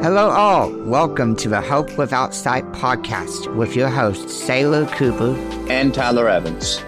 Hello, all. Welcome to the Hope Without Sight podcast with your hosts, Sailor Cooper and Tyler Evans.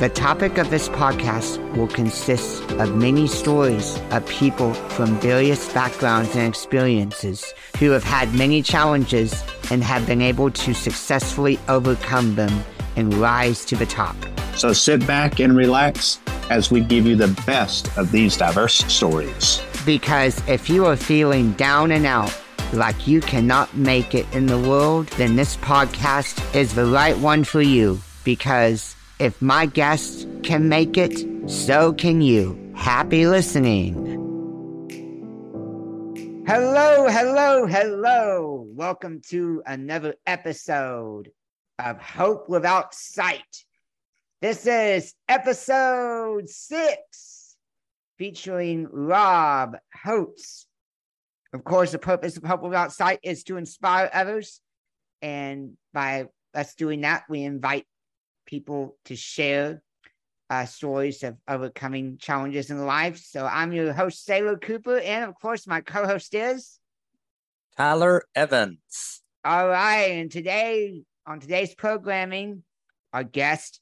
The topic of this podcast will consist of many stories of people from various backgrounds and experiences who have had many challenges and have been able to successfully overcome them and rise to the top. So sit back and relax as we give you the best of these diverse stories. Because if you are feeling down and out, like you cannot make it in the world, then this podcast is the right one for you. Because if my guests can make it, so can you. Happy listening. Hello, hello, hello. Welcome to another episode of Hope Without Sight. This is episode six featuring Rob Hodes of course, the purpose of Hope Without Sight is to inspire others. And by us doing that, we invite people to share uh, stories of overcoming challenges in life. So I'm your host, Sailor Cooper. And of course, my co host is Tyler Evans. All right. And today, on today's programming, our guest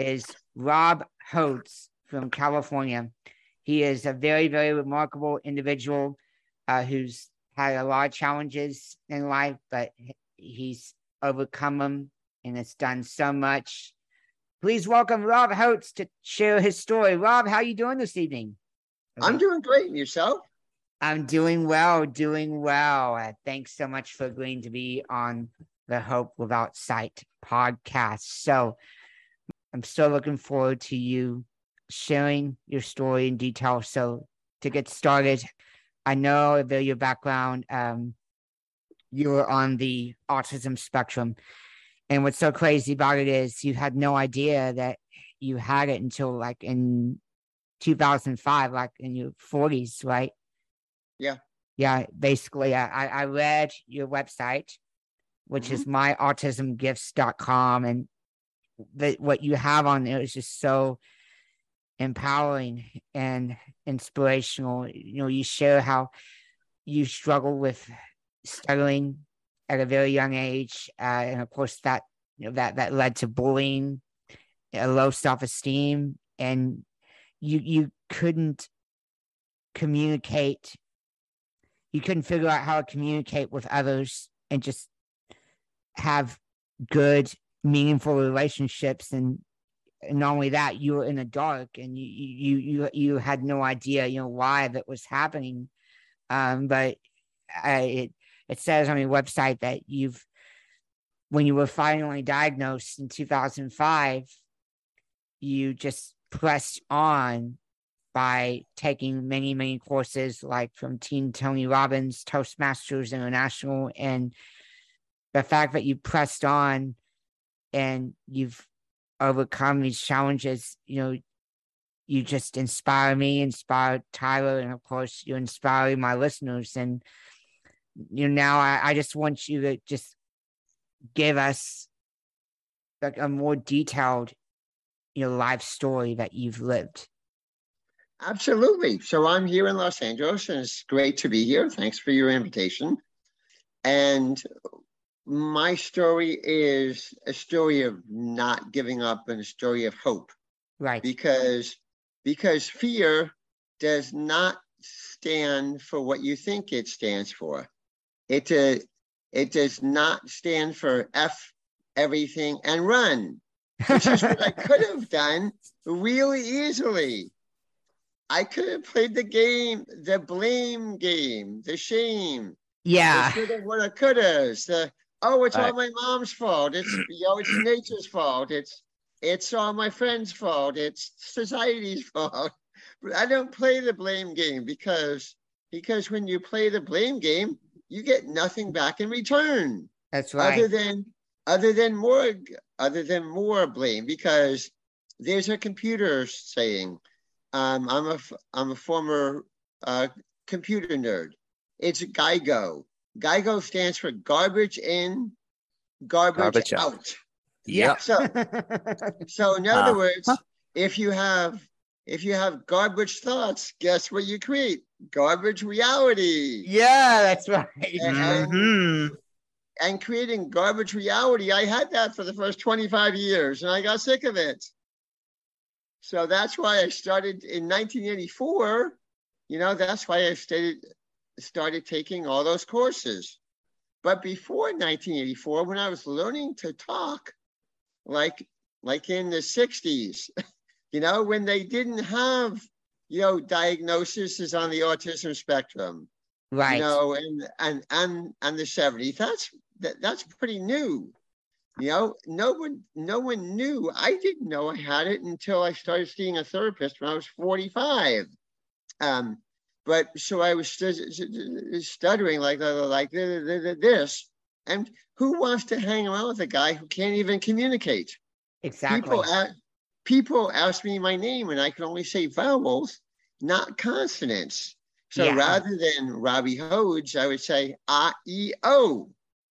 is Rob Hodes from California. He is a very, very remarkable individual uh, who's had a lot of challenges in life, but he's overcome them and has done so much. Please welcome Rob Hodes to share his story. Rob, how are you doing this evening? I'm doing great. And yourself? I'm doing well, doing well. Uh, thanks so much for agreeing to be on the Hope Without Sight podcast. So I'm so looking forward to you sharing your story in detail. So to get started, I know that your background, um, you were on the autism spectrum. And what's so crazy about it is you had no idea that you had it until like in 2005, like in your 40s, right? Yeah. Yeah. Basically, I, I read your website, which mm-hmm. is myautismgifts.com. And the, what you have on there is just so empowering and inspirational. You know, you share how you struggle with stuttering at a very young age, uh, and of course that you know that that led to bullying, a low self esteem, and you you couldn't communicate. You couldn't figure out how to communicate with others and just have good, meaningful relationships and not only that, you were in the dark and you you you you had no idea, you know, why that was happening. Um, but I, it it says on your website that you've when you were finally diagnosed in 2005, you just pressed on by taking many many courses like from Team Tony Robbins, Toastmasters International, and the fact that you pressed on and you've overcome these challenges, you know, you just inspire me, inspire Tyler, and of course, you inspire my listeners. And you know, now I, I just want you to just give us like a more detailed, you know, life story that you've lived. Absolutely. So I'm here in Los Angeles, and it's great to be here. Thanks for your invitation. And my story is a story of not giving up and a story of hope. Right. Because because fear does not stand for what you think it stands for. It uh, it does not stand for F everything and run, which is what I could have done really easily. I could have played the game, the blame game, the shame. Yeah. The what I could have. The oh, it's all, all my mom's fault. It's you know, it's nature's fault. It's it's all my friends' fault. It's society's fault. But I don't play the blame game because because when you play the blame game, you get nothing back in return. That's right. Other than other than more other than more blame because there's a computer saying, um, I'm a I'm a former uh, computer nerd. It's GIGO. GIGO stands for garbage in, garbage, garbage out. out. Yeah. So, so in other uh, words, huh? if you have if you have garbage thoughts, guess what you create? Garbage reality. Yeah, that's right. And, and- Mhm. and creating garbage reality, I had that for the first 25 years and I got sick of it. So that's why I started in 1984. You know, that's why I started, started taking all those courses. But before 1984, when I was learning to talk, like like in the 60s, you know, when they didn't have, you know, diagnoses on the autism spectrum, Right. you know, and and and and the 70s. That's that, that's pretty new. You know, no one no one knew. I didn't know I had it until I started seeing a therapist when I was 45. Um, but so I was stu- stuttering like like this. And who wants to hang around with a guy who can't even communicate? exactly. People, a- people ask me my name and I can only say vowels, not consonants. So Yeah. rather than Robbie Hodes, I would say A E O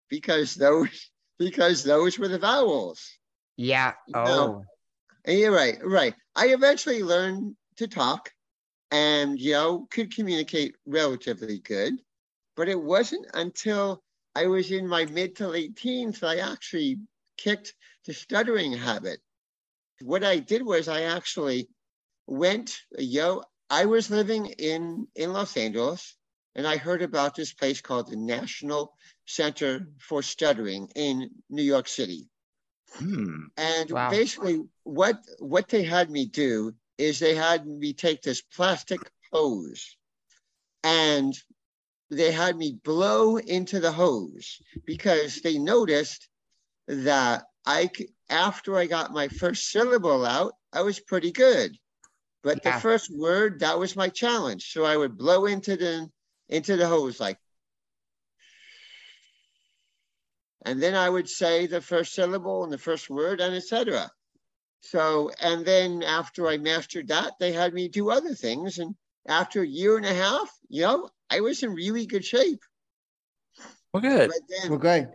because those because those were the vowels. yeah. Oh. And you're right, right. I eventually learned to talk and know could communicate relatively good, but it wasn't until I was in my mid to late teens that I actually kicked the stuttering habit. What I did was I actually went, yo, I was living in in Los Angeles and I heard about this place called the National Center for Stuttering in New York City. Hmm. And Wow. basically, what what they had me do is they had me take this plastic hose, and they had me blow into the hose because they noticed that I after I got my first syllable out, I was pretty good, but Yeah. the first word that was my challenge. So I would blow into the into the hose like. And then I would say the first syllable and the first word and etc. So, and then after I mastered that, they had me do other things. And after a year and a half, you know, I was in really good shape. Well, good. But then, Well, good.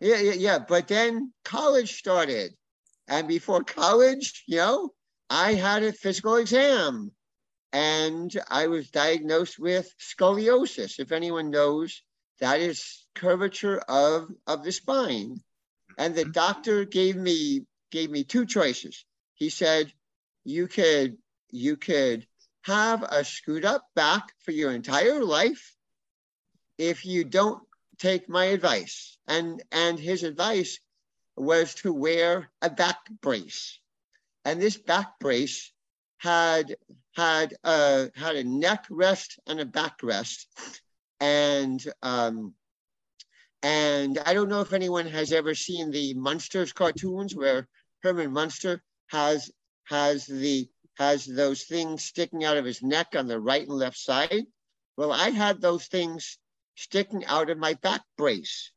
yeah, yeah, yeah. But then college started. And before college, you know, I had a physical exam and I was diagnosed with scoliosis. If anyone knows, that is curvature of, of the spine. And the mm-hmm. doctor gave me gave me two choices. He said, you could you could have a screwed up back for your entire life if you don't take my advice. And and his advice was to wear a back brace. And this back brace had had a had a neck rest and a back rest. And um and I don't know if anyone has ever seen the Munsters cartoons where Herman Munster has has the has those things sticking out of his neck on the right and left side. Well, I had those things sticking out of my back brace.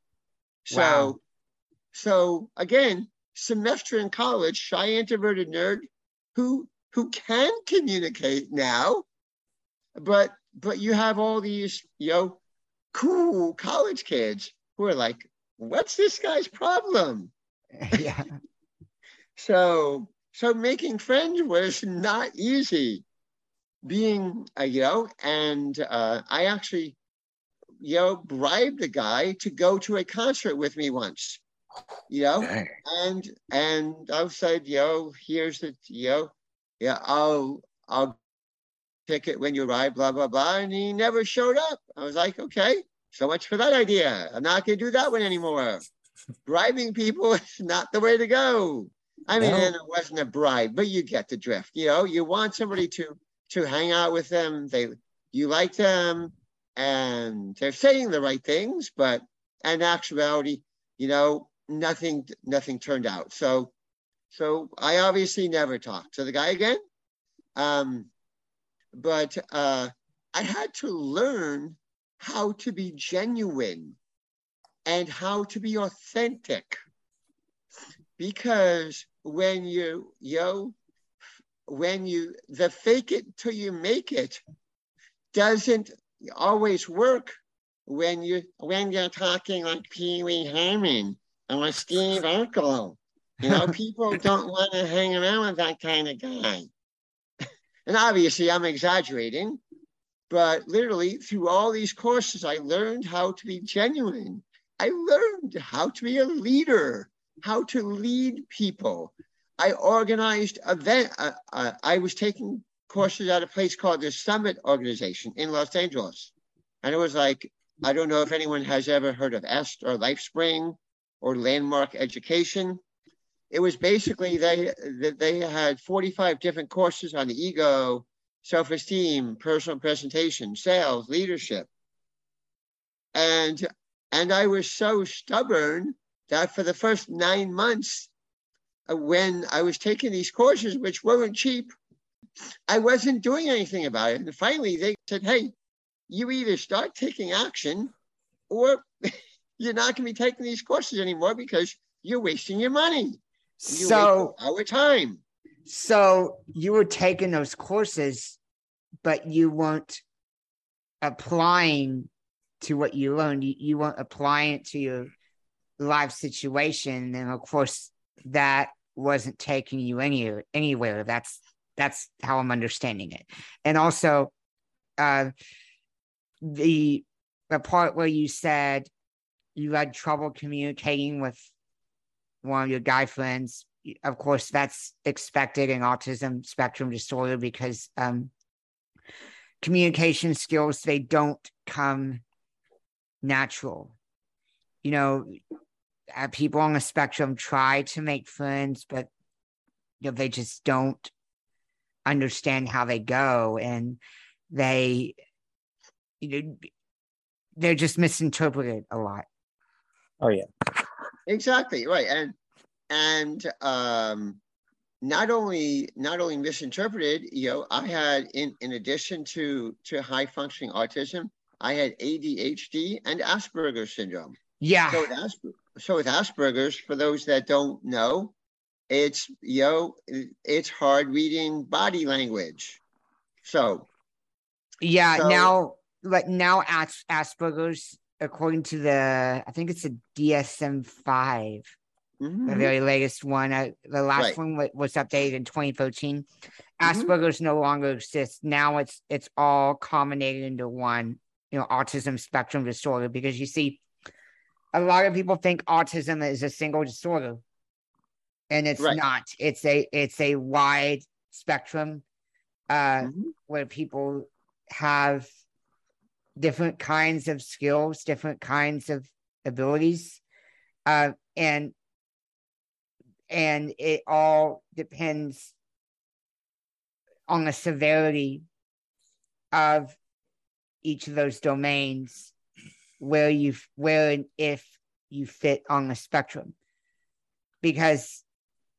So, Wow. so again, semester in college, shy introverted nerd who who can communicate now, but but you have all these you know cool college kids who are like, what's this guy's problem? yeah. So so making friends was not easy. Being a you know, and uh, I actually you know bribed a guy to go to a concert with me once. You know, Okay. and and I said, yo, here's the yo, yeah, I'll I'll pick it when you arrive, blah blah blah, and he never showed up. I was like, okay, so much for that idea. I'm not gonna do that one anymore. Bribing people is not the way to go. I mean, No. and it wasn't a bribe, but you get the drift. You know, you want somebody to to hang out with them. They you like them, and they're saying the right things, but in actuality, you know, nothing nothing turned out. So so I obviously never talked to the guy again. Um, but uh, I had to learn how to be genuine and how to be authentic. Because when you, yo, when you, the fake it till you make it doesn't always work when you when you're talking like Pee Wee Herman or Steve Urkel. You know, people don't want to hang around with that kind of guy. And obviously, I'm exaggerating, but literally through all these courses, I learned how to be genuine. I learned how to be a leader, how to lead people. I organized event. Uh, uh, I was taking courses at a place called the Summit Organization in Los Angeles, and it was like I don't know if anyone has ever heard of EST or LifeSpring or Landmark Education. It was basically they they had 45 different courses on the ego, self-esteem, personal presentation, sales, leadership. And and I was so stubborn that for the first nine months, uh, when I was taking these courses, which weren't cheap, I wasn't doing anything about it. And finally, they said, "Hey, you either start taking action, or you're not going to be taking these courses anymore because you're wasting your money. You so our time. So you were taking those courses, but you weren't applying to what you learned. You, you weren't applying it to your life situation, and of course, that wasn't taking you anywhere. Anywhere. That's that's how I'm understanding it. And also, uh, the the part where you said you had trouble communicating with one of your guy friends. Of course, that's expected in autism spectrum disorder because um, communication skills they don't come natural. You know, uh, people on the spectrum try to make friends, but you know, they just don't understand how they go, and they, you know, they're just misinterpreted a lot. Oh yeah. Exactly right, and and um, not only not only misinterpreted. You know, I had in in addition to to high functioning autism, I had ADHD and Asperger's syndrome. Yeah. So with, Asper- so with Asperger's, for those that don't know, it's you know it's hard reading body language. So. Yeah. So, now, like now, As- Asperger's according to the I think it's a DSM 5 mhm. the very latest one. Uh, the last Right. one wa- was updated in 2013. Mhm. Asperger's no longer exists. Now it's it's all culminated into one, you know, autism spectrum disorder. Because you see, a lot of people think autism is a single disorder, and it's Right. not. It's a it's a wide spectrum uh, Mhm. where people have different kinds of skills, different kinds of abilities, uh, and and it all depends on the severity of each of those domains where you where and if you fit on the spectrum because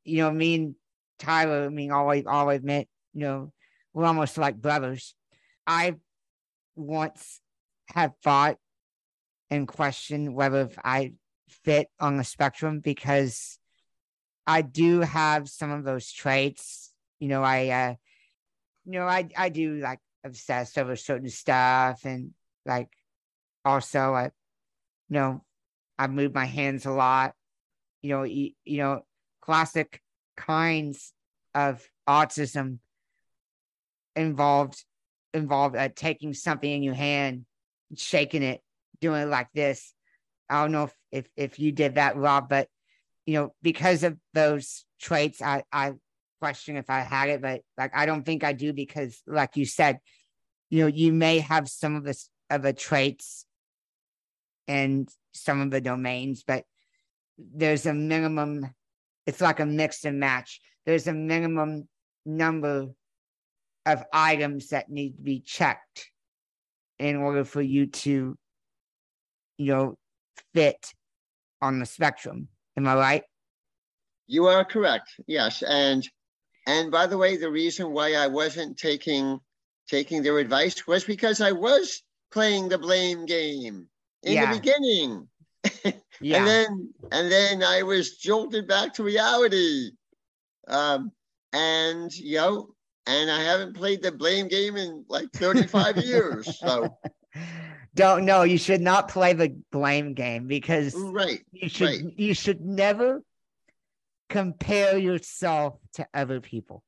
you know me and tyler i mean i'll, I'll admit you know we're almost like brothers i once have thought and questioned whether i fit on the spectrum because I do have some of those traits. You know, I, uh, you know, I, I do like obsess over certain stuff and like also, I, you know, I move my hands a lot, you know, you, you know, classic kinds of autism involved, involved uh, taking something in your hand, shaking it, doing it like this. I don't know if, if, if you did that, Rob, but you know, because of those traits, I, I question if I had it, but like I don't think I do because, like you said, you know, you may have some of the of the traits and some of the domains, but there's a minimum. It's like a mix and match. There's a minimum number of items that need to be checked in order for you to, you know, fit on the spectrum. Am I right? You are correct. Yes, and and by the way, the reason why I wasn't taking taking their advice was because I was playing the blame game in Yeah. the beginning. Yeah. And then and then I was jolted back to reality. Um and you know, and I haven't played the blame game in like 35 years. So Don't know. You should not play the blame game because right. you should right. you should never compare yourself to other people.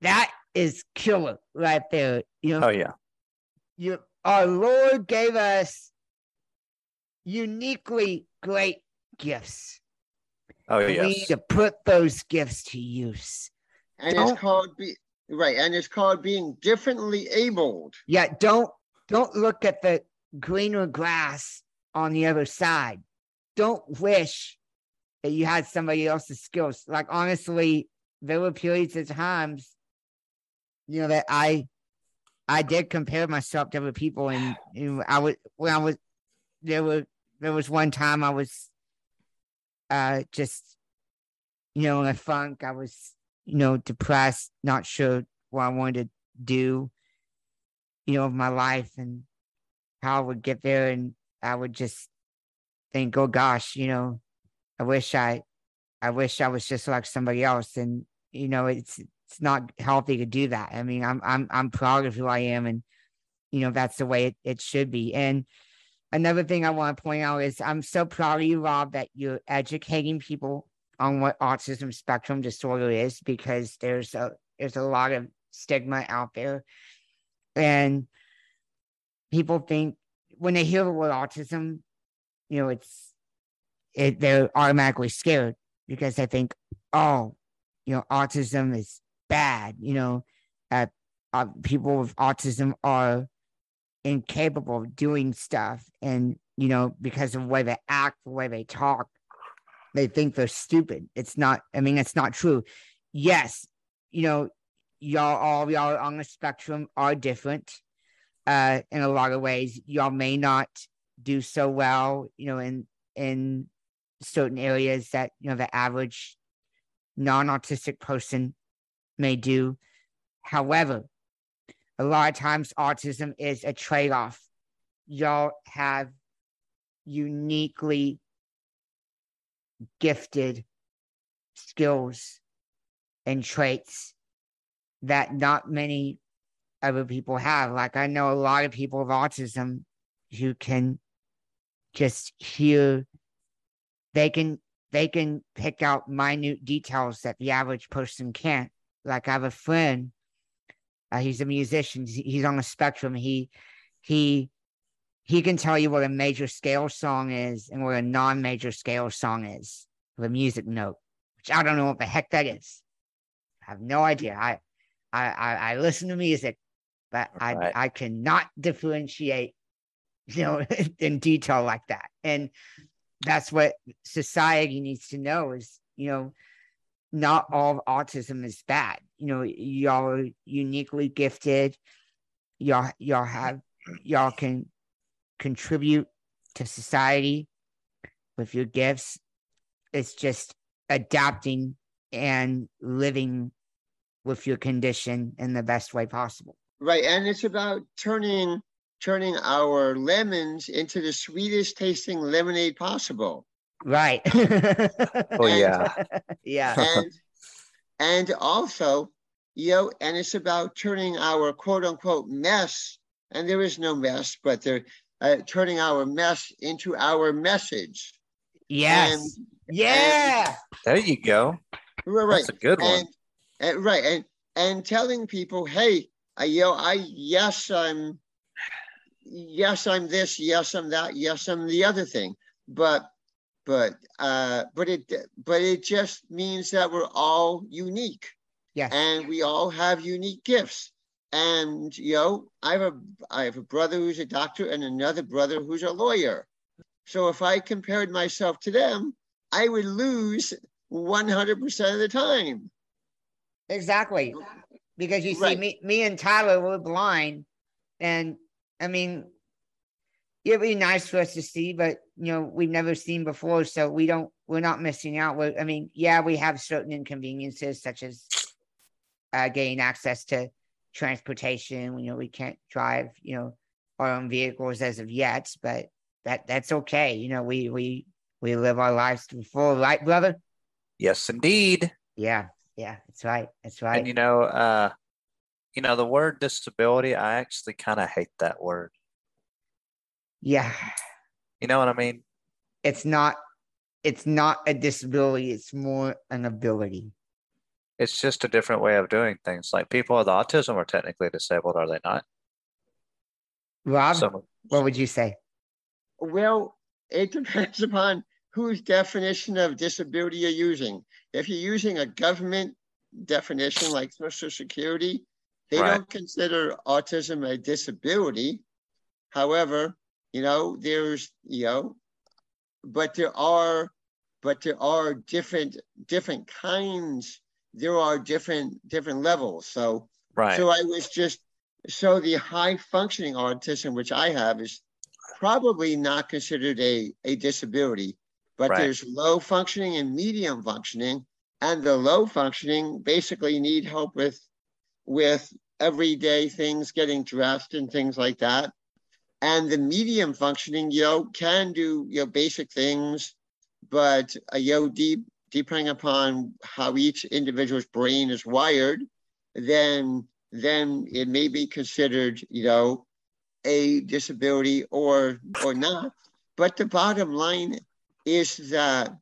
That is killer right there. You know, Oh yeah. you our Lord gave us uniquely great gifts. Oh We need to put those gifts to use. And Don't- it's called be right, and it's called being differently abled. Yeah, don't don't look at the greener grass on the other side. Don't wish that you had somebody else's skills. Like honestly, there were periods of times, you know, that I I did compare myself to other people and, and I was when I was there were there was one time I was uh just you know in a funk. I was, you know, depressed, not sure what I wanted to do you know, of my life and how I would get there. And I would just think, oh gosh, you know, I wish I, I wish I was just like somebody else. And, you know, it's, it's not healthy to do that. I mean, I'm, I'm, I'm proud of who I am. And, you know, that's the way it, it should be. And another thing I want to point out is I'm so proud of you, Rob, that you're educating people on what autism spectrum disorder is because there's a, there's a lot of stigma out there and people think when they hear the word autism, you know, it's it they're automatically scared because they think, oh, you know, autism is bad. You know, uh, uh, people with autism are incapable of doing stuff, and you know, because of the way they act, the way they talk, they think they're stupid. It's not. I mean, it's not true. Yes, you know, y'all all y'all on the spectrum are different uh in a lot of ways y'all may not do so well you know in in certain areas that you know the average non-autistic person may do however a lot of times autism is a trade-off y'all have uniquely gifted skills and traits that not many other people have. Like I know a lot of people with autism who can just hear they can they can pick out minute details that the average person can't. Like I have a friend, uh, he's a musician. He's- on a spectrum. He he he can tell you what a major scale song is and what a non-major scale song is with a music note, which I don't know what the heck that is. I have no idea. I I I, I listen to music, but Right. I I cannot differentiate, you know, in detail like that. And that's what society needs to know is, you know, not all of autism is bad. You know, y'all are uniquely gifted. Y'all y'all have y'all can contribute to society with your gifts. It's just adapting and living with your condition in the best way possible. Right, and it's about turning turning our lemons into the sweetest tasting lemonade possible. Right. Oh yeah. yeah. and and also you know and it's about turning our quote unquote mess and there is no mess but they're uh, turning our mess into our message Yes. yeah. There you go. right right That's a good one. and, and right and and telling people hey I, you know i yes i'm yes i'm this yes i'm that yes i'm the other thing but but uh but it but it just means that we're all unique Yes. and we all have unique gifts and you know i have a i have a brother who's a doctor and another brother who's a lawyer so if i compared myself to them i would lose 100% of the time Exactly. Because you see, Right. me, me and Tyler were blind, and I mean, it'd be nice for us to see, but you know, we've never seen before, so we don't. We're not missing out. We're, I mean, yeah, we have certain inconveniences such as uh, getting access to transportation. You know, we can't drive, you know, our own vehicles as of yet, but that that's okay. You know, we we we live our lives to the full, right, brother? Yes, indeed. Yeah, yeah, that's right. That's right. And you know, uh, you know, the word disability, I actually kind of hate that word. yeah. You know what I mean? it's not it's not a disability it's more an ability It's just a different way of doing things. Like people with autism are technically disabled, are they not? Rob, Some, what would you say? Well, it depends upon whose definition of disability you're using. If you're using a government definition like Social Security, they Right. don't consider autism a disability. However, you know, there's, you know, but there are, but there are different, different kinds. There are different, different levels. So, right. so I was just, so the high functioning autism, which I have, is probably not considered a, a disability. But Right. there's low functioning and medium functioning. And the low functioning basically need help with with everyday things, getting dressed and things like that. And the medium functioning, you know, can do you know basic things, but uh, you know, deep depending upon how each individual's brain is wired, then then it may be considered, you know, a disability or or not. But the bottom line is that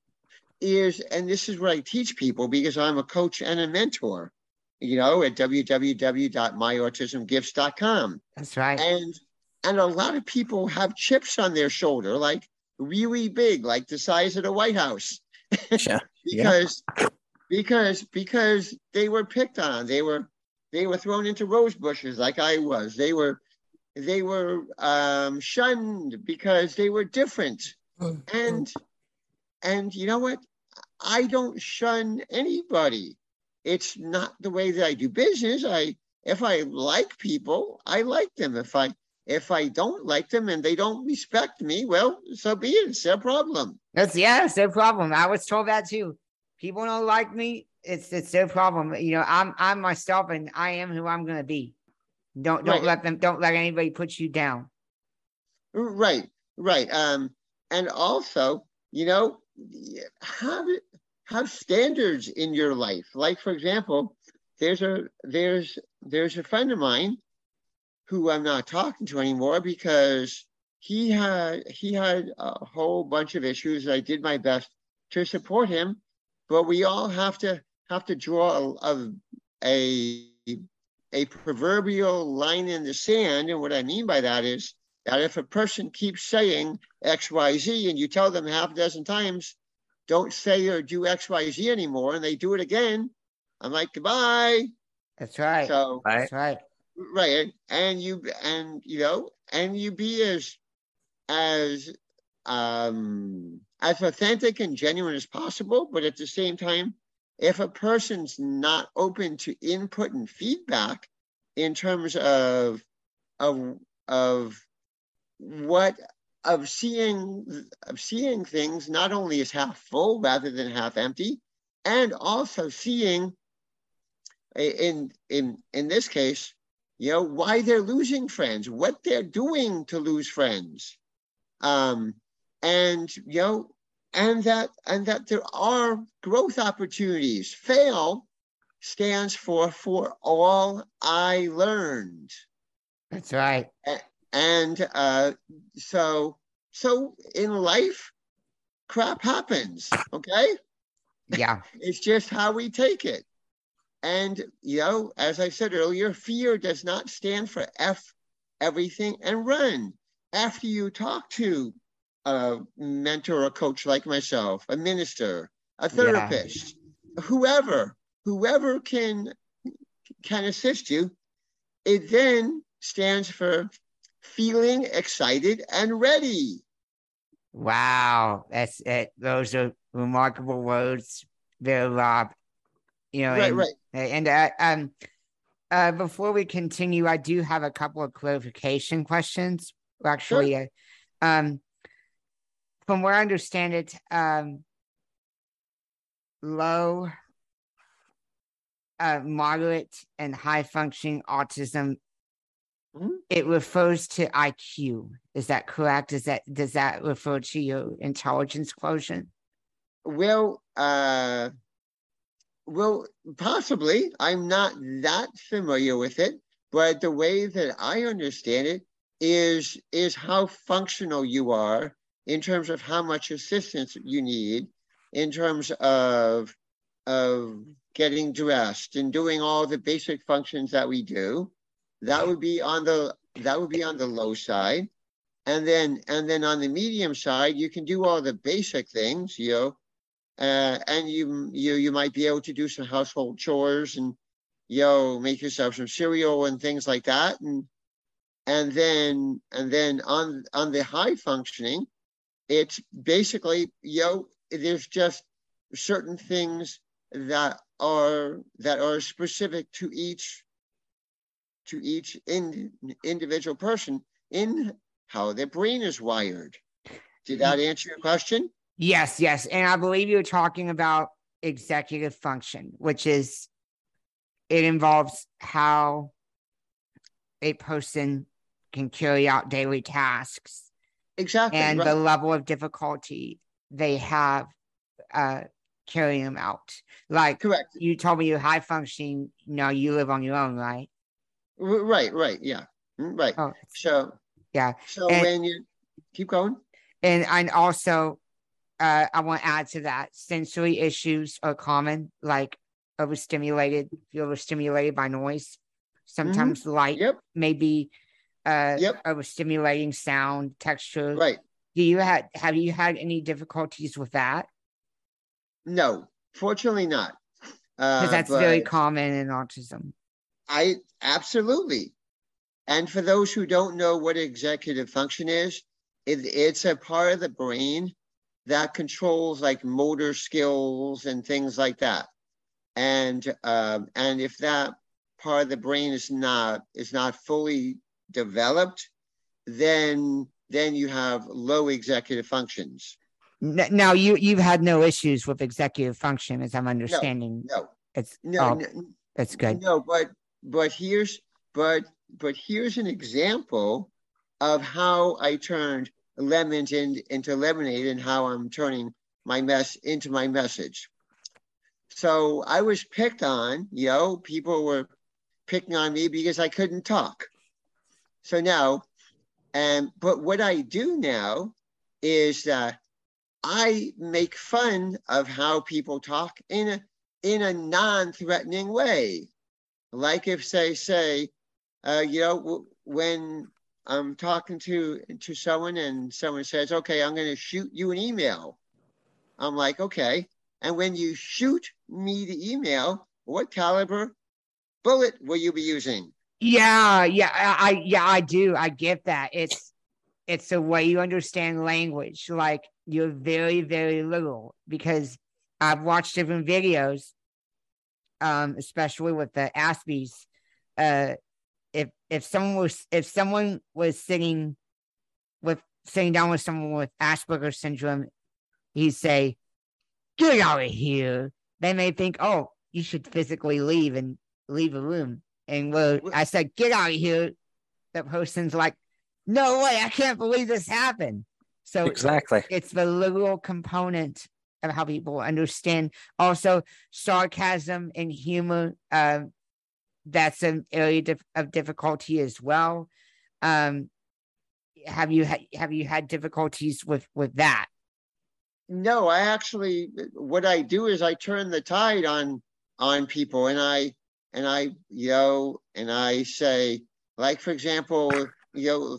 is, and this is what I teach people because I'm a coach and a mentor, you know, at www.myautismgifts.com. That's right. And and a lot of people have chips on their shoulder, like really big, like the size of the White House. Yeah. because because because they were picked on. They were they were thrown into rose bushes like I was. They were they were um, shunned because they were different. And and you know what? I don't shun anybody. It's not the way that I do business. I if I like people, I like them. If I if I don't like them and they don't respect me, well, so be it. It's their problem. That's yeah, it's their problem. I was told that too. People don't like me. It's it's their problem. You know, I'm I'm myself and I am who I'm gonna be. Don't don't Right. let them don't let anybody put you down. Right, right. Um, and also, you know, have have standards in your life. Like, for example, there's a there's there's a friend of mine who I'm not talking to anymore because he had he had a whole bunch of issues. I did my best to support him, but we all have to have to draw a a, a proverbial line in the sand. And what I mean by that is that if a person keeps saying XYZ and you tell them half a dozen times, don't say or do XYZ anymore, and they do it again, I'm like, goodbye. That's right. So. That's right. Right and you and you know and you be as as um as authentic and genuine as possible but at the same time if a person's not open to input and feedback in terms of of of what of seeing of seeing things not only as half full rather than half empty and also seeing in in in this case you know why they're losing friends what they're doing to lose friends um and you know and that and that there are growth opportunities fail stands for for all i learned That's right. and uh so so in life crap happens okay Yeah. it's just how we take it. And, you know, as I said earlier, fear does not stand for F everything and run. After you talk to a mentor or coach like myself, a minister, a therapist, whoever, whoever can can assist you, it then stands for feeling excited and ready. Wow. That's it. Those are remarkable words there, Rob. You know, Right, and, right. and uh, um uh before we continue, I do have a couple of clarification questions. Well, Actually, uh, um from where I understand it, um low uh moderate and high functioning autism Mhm. it refers to IQ. Is that correct? Is that does that refer to your intelligence quotient? Well, uh, well, possibly. I'm not that familiar with it, but the way that I understand it is is how functional you are in terms of how much assistance you need, in terms of of getting dressed and doing all the basic functions that we do, that would be on the that would be on the low side. And then and then on the medium side, you can do all the basic things, you know, uh, and you you you might be able to do some household chores and know make yourself some cereal and things like that. And and then and then on on the high functioning it's basically know there's just certain things that are that are specific to each to each in, individual person in how their brain is wired. Did that answer your question Yes, yes. And I believe you're talking about executive function, which is it involves how a person can carry out daily tasks exactly and right. the level of difficulty they have uh carrying them out. Like correct you told me you're high functioning, now you live on your own, right? Right right yeah Mm, right Oh so yeah. so And- when you keep going And and also uh I want to add to that sensory issues are common, like overstimulated, you're overstimulated by noise. Sometimes light yep may be uh Yep. overstimulating sound, texture. right Do you have have you had any difficulties with that? no fortunately not uh, Because that's very common in autism. I absolutely. And for those who don't know what executive function is, it, it's a part of the brain that controls like motor skills and things like that. And um, and if that part of the brain is not is not fully developed, then then you have low executive functions. Now you you've had no issues with executive function, as I'm understanding. No, It's no, oh, no, that's good. No, but but here's but but here's an example of how I turned lemons in, into lemonade and how I'm turning my mess into my message. So I was picked on, you know, people were picking on me because I couldn't talk. So now, and but what I do now is that I make fun of how people talk in a in a non-threatening way. Like if they say, uh, you know, when I'm talking to to someone and someone says, "Okay, I'm going to shoot you an email," I'm like, "Okay." And when you shoot me the email, what caliber bullet will you be using? Yeah, yeah, I, yeah, I do. I get that. It's it's the way you understand language. Like you're very, very little because I've watched different videos, um, especially with the Aspies. Uh, if if someone was if someone was sitting with sitting down with someone with Asperger's syndrome, he'd say, "Get out of here." They may think, "Oh, you should physically leave and leave a room." And well, I said, "Get out of here." The person's like, "No way! I can't believe this happened." So Exactly. it's the literal component of how people understand. Also, sarcasm and humor. Um, that's an area of difficulty as well. Um, have you had have you had difficulties with with that? No, I actually what I do is I turn the tide on on people and I and I you know and I say like for example you know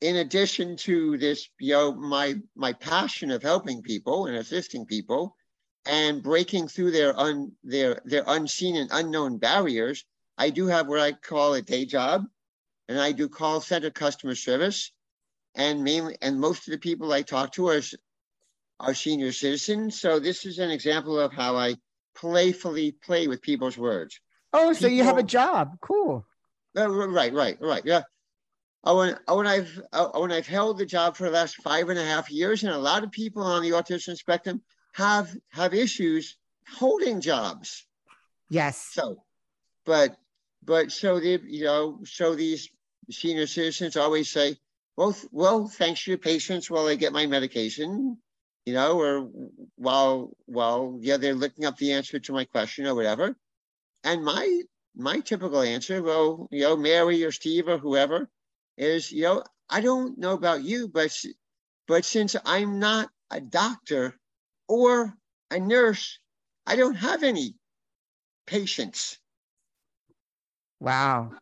in addition to this you know my my passion of helping people and assisting people and breaking through their un their their unseen and unknown barriers I do have what I call a day job and I do call center customer service and mainly and most of the people I talk to are are senior citizens. So this is an example of how I playfully play with people's words. Oh, so you have a job? Cool. Uh, right, right, right. Yeah. Oh, when, oh, when I've oh, when I've held the job for the last five and a half years, and a lot of people on the autism spectrum have have issues holding jobs. Yes. So, but but so the you know so these senior citizens always say, well, well, thanks for your patience while I get my medication, you know, or while while yeah they're looking up the answer to my question or whatever. And my my typical answer, well, you know, Mary or Steve or whoever, is you know I don't know about you, but but since I'm not a doctor or a nurse, I don't have any patience. Wow.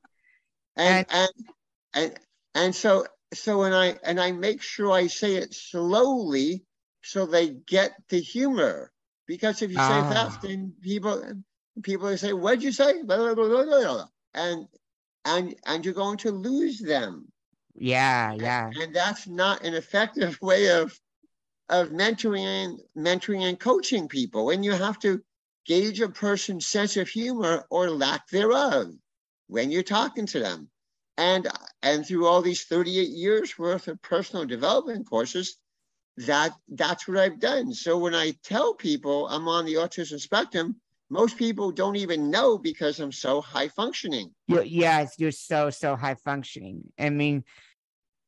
And and and and so so when I and I make sure I say it slowly so they get the humor. Because if you say Ah. fast, then people people say, "What'd you say?" Blah, blah, blah. And and and you're going to lose them. Yeah, yeah. And that's not an effective way of of mentoring and mentoring and coaching people. And you have to gauge a person's sense of humor or lack thereof when you're talking to them. And and through all these 38 years worth of personal development courses, that that's what I've done. So when I tell people I'm on the autism spectrum, most people don't even know because I'm so high functioning. You're, yes, you're so so high functioning. I mean,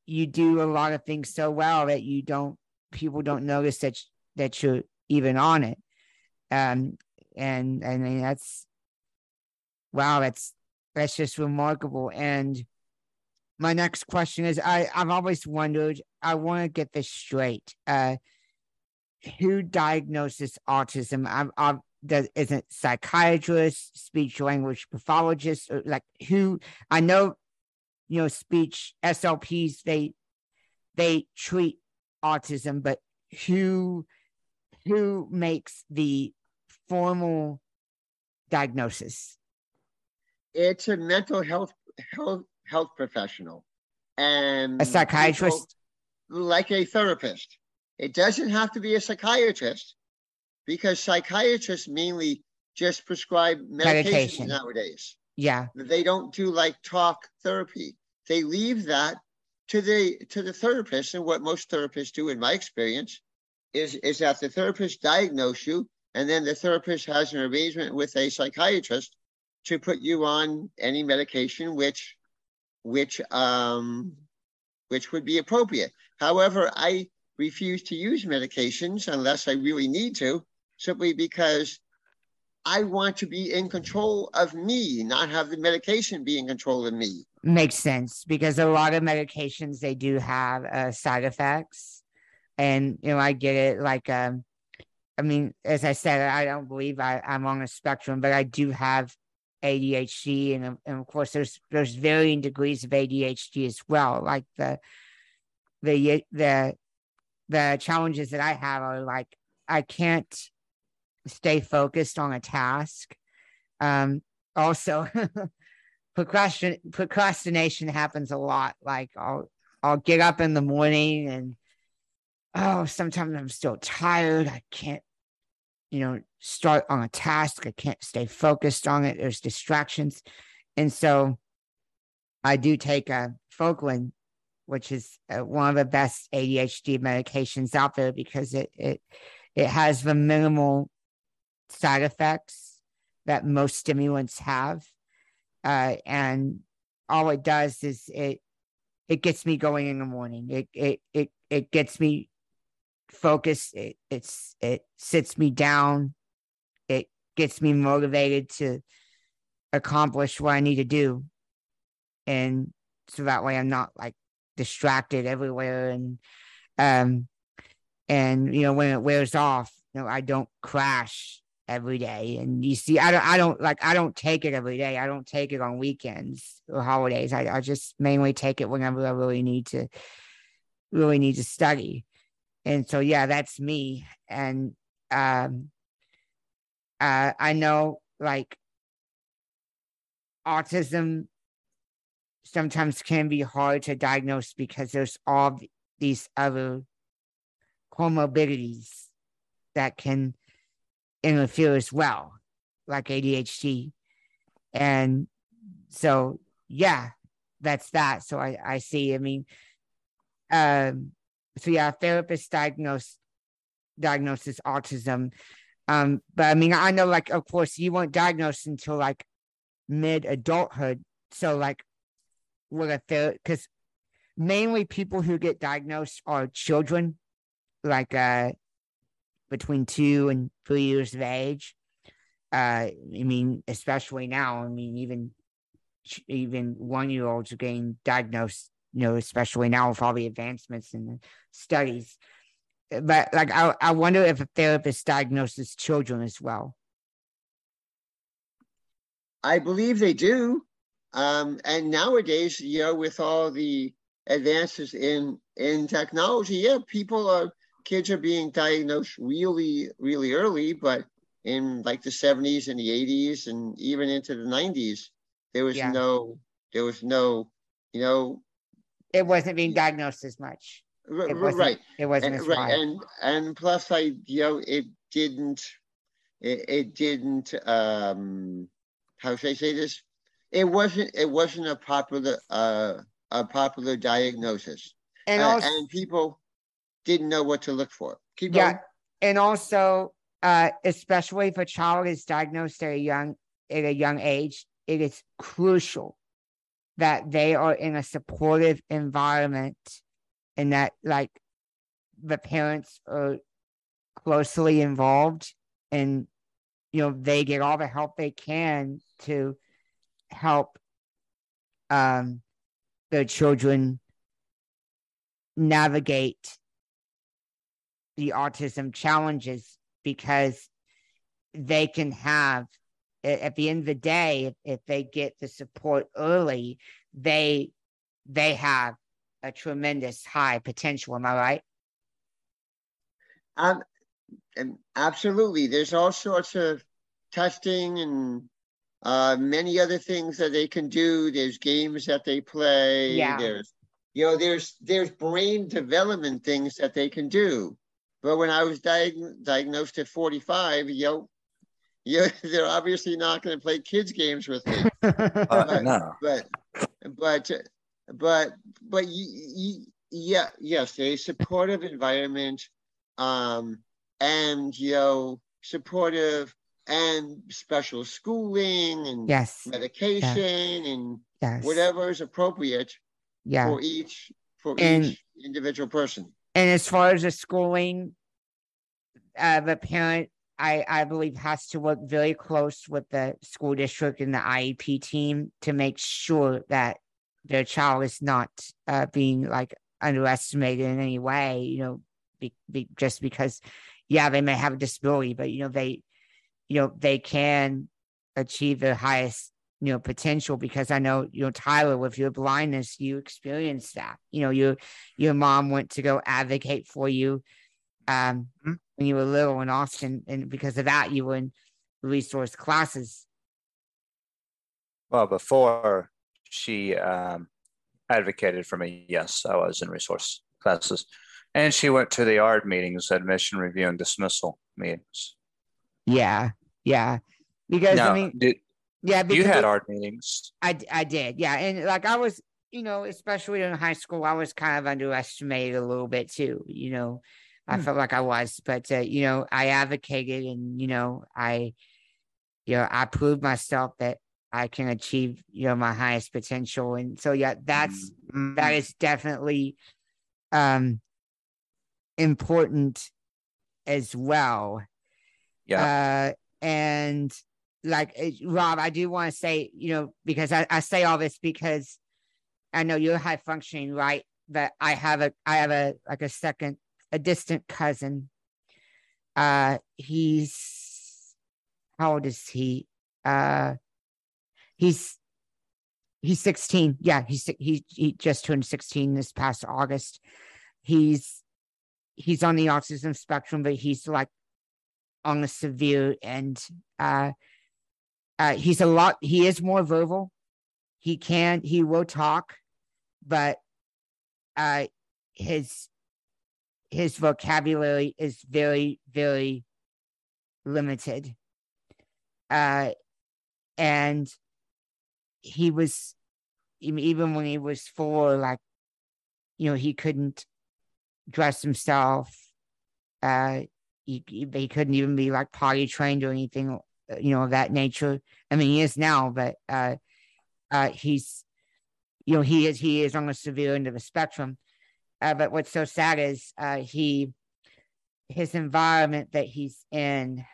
you do a lot of things so well that you don't people don't notice that that you're even on it. Um, and I mean that's wow, that's that's just remarkable. And my next question is, I I've always wondered. I want to get this straight. Uh, who diagnoses autism? I'm, I'm does is it psychiatrist, speech language pathologist, or like who? I know, you know, speech SLPs they they treat autism, but who who makes the formal diagnosis? It's a mental health health health professional and A psychiatrist? like a therapist. It doesn't have to be a psychiatrist because psychiatrists mainly just prescribe medications Medication. nowadays. Yeah, They don't do like talk therapy. They leave that to the to the therapist. And what most therapists do, in my experience, is is that the therapist diagnose you, and then the therapist has an arrangement with a psychiatrist to put you on any medication which which um which would be appropriate. However, I refuse to use medications unless I really need to, simply because I want to be in control of me, not have the medication be in control of me. makes sense because a lot of medications they do have uh, side effects, and you know I get it. Like, um, I mean, as I said, I don't believe I, I'm on a spectrum, but I do have ADHD, and, and of course, there's there's varying degrees of ADHD as well. Like the the the the challenges that I have are like I can't stay focused on a task. Um, also, procrastin- procrastination happens a lot. Like I'll I'll get up in the morning and oh, sometimes I'm still tired. I can't, you know, start on a task. I can't stay focused on it. There's distractions, and so I do take a Focalin, which is uh, one of the best ADHD medications out there because it it it has the minimal side effects that most stimulants have uh, and all it does is it it gets me going in the morning. It it it it gets me focused. It it's it sits me down. It gets me motivated to accomplish what I need to do, and so that way I'm not like distracted everywhere and um and you know when it wears off, you know I don't crash every day. And you see, I don't, I don't like, I don't take it every day. I don't take it on weekends or holidays. I, I just mainly take it whenever I really need to, really need to study. And so, yeah, that's me. And um, uh, I know like autism sometimes can be hard to diagnose because there's all these other comorbidities that can interfere as well, like ADHD. And so, yeah, that's that. So I, I see, I mean, um, so yeah, therapist diagnosed diagnoses autism. Um, but I mean, I know like, of course, you weren't diagnosed until like mid adulthood. So like, with a therapist, because mainly people who get diagnosed are children, like uh, between two and three years of age. Uh, I mean, especially now. I mean, even even one year olds are getting diagnosed. You know, especially now with all the advancements in the studies. But like, I I wonder if a therapist diagnoses children as well. I believe they do. Um, and nowadays, you know, with all the advances in in technology, yeah, people are kids are being diagnosed really, really early, but in like the 70s and the 80s and even into the 90s, there was Yeah. no, there was no, you know, It wasn't being diagnosed as much. It wasn't, right, It wasn't and, as right, wide. and and plus, I you know, it didn't, it, it didn't, um, how should I say this? It wasn't, it wasn't a popular, uh, a popular diagnosis, and Uh, also, and people didn't know what to look for. Keep yeah, going. and also, uh, especially if a child is diagnosed at a young at a young age, it is crucial that they are in a supportive environment and that like the parents are closely involved and you know they get all the help they can to help um their children navigate the autism challenges because they can have at the end of the day if, if they get the support early they they have a tremendous high potential am i right Um, and absolutely. There's all sorts of testing and uh, many other things that they can do. There's games that they play. Yeah. There's, you know, there's there's brain development things that they can do. But when I was diag- diagnosed at 45, you know, you they're obviously not going to play kids games with me. Uh, Right. no. but but but but y- y- yeah yes a supportive environment um and you know supportive and special schooling and yes medication and yes whatever is appropriate yeah for each for And- each individual person and as far as the schooling uh the parent i i believe has to work very close with the school district and the iep team to make sure that their child is not uh being like underestimated in any way you know be, be, just because yeah they may have a disability but you know they you know they can achieve their highest you know potential because i know you know tyler with your blindness you experienced that you know your your mom went to go advocate for you um Mhm. When you were little in austin and because of that you were in resource classes Well, before she um, advocated for me, yes, I was in resource classes. And she went to the ARD meetings, admission review and dismissal meetings. yeah yeah because i mean did, yeah you had it- ARD meetings. I did, yeah. And like I was, you know, especially in high school, I was kind of underestimated a little bit too. You know, I Hmm. felt like I was, but uh, you know, I advocated and you know, I, you know, I proved myself that I can achieve, you know, my highest potential. And so, yeah, that's Mm, that is definitely um important as well. yeah. Uh, and like eh, Rob, I do want to say, you know, because I, I say all this because I know you're high functioning, right? But I have a I have a like a second a distant cousin. Uh he's how old is he? Uh he's he's 16. Yeah, he's he he just turned 16 this past August. He's he's on the autism spectrum, but he's like on the severe end. Uh, uh, he's a lot. He is more verbal. He can. He will talk, but uh, his his vocabulary is very very limited. Uh, and he was even when he was four, like you know, he couldn't dress himself. Uh, he, he couldn't even be like potty trained or anything, uh, you know, of that nature. I mean, he is now, but uh, uh, he's, you know, he is he is on the severe end of the spectrum. Uh, but what's so sad is uh, he, his environment that he's in,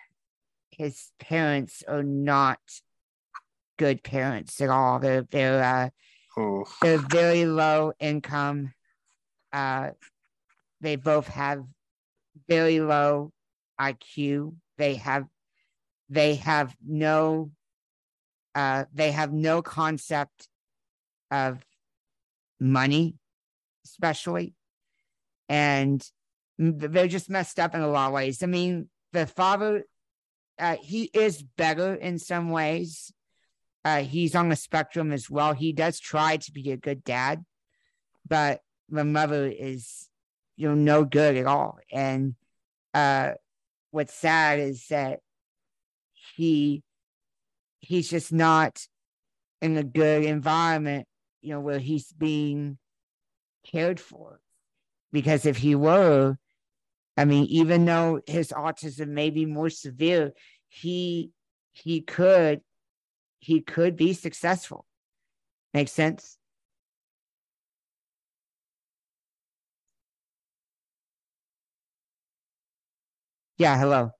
his parents are not good parents at all. They're they're uh, they're very low income. Uh, they both have very low IQ. They have they have no uh, they have no concept of money, especially, and they're just messed up in a lot of ways. I mean, the father, uh, he is better in some ways. Uh, he's on the spectrum as well. He does try to be a good dad, but the mother is, you know, no good at all. And uh, what's sad is that he he's just not in a good environment, you know, where he's being cared for. Because if he were, I mean, even though his autism may be more severe, he he could he could be successful. Makes sense? Yeah, hello.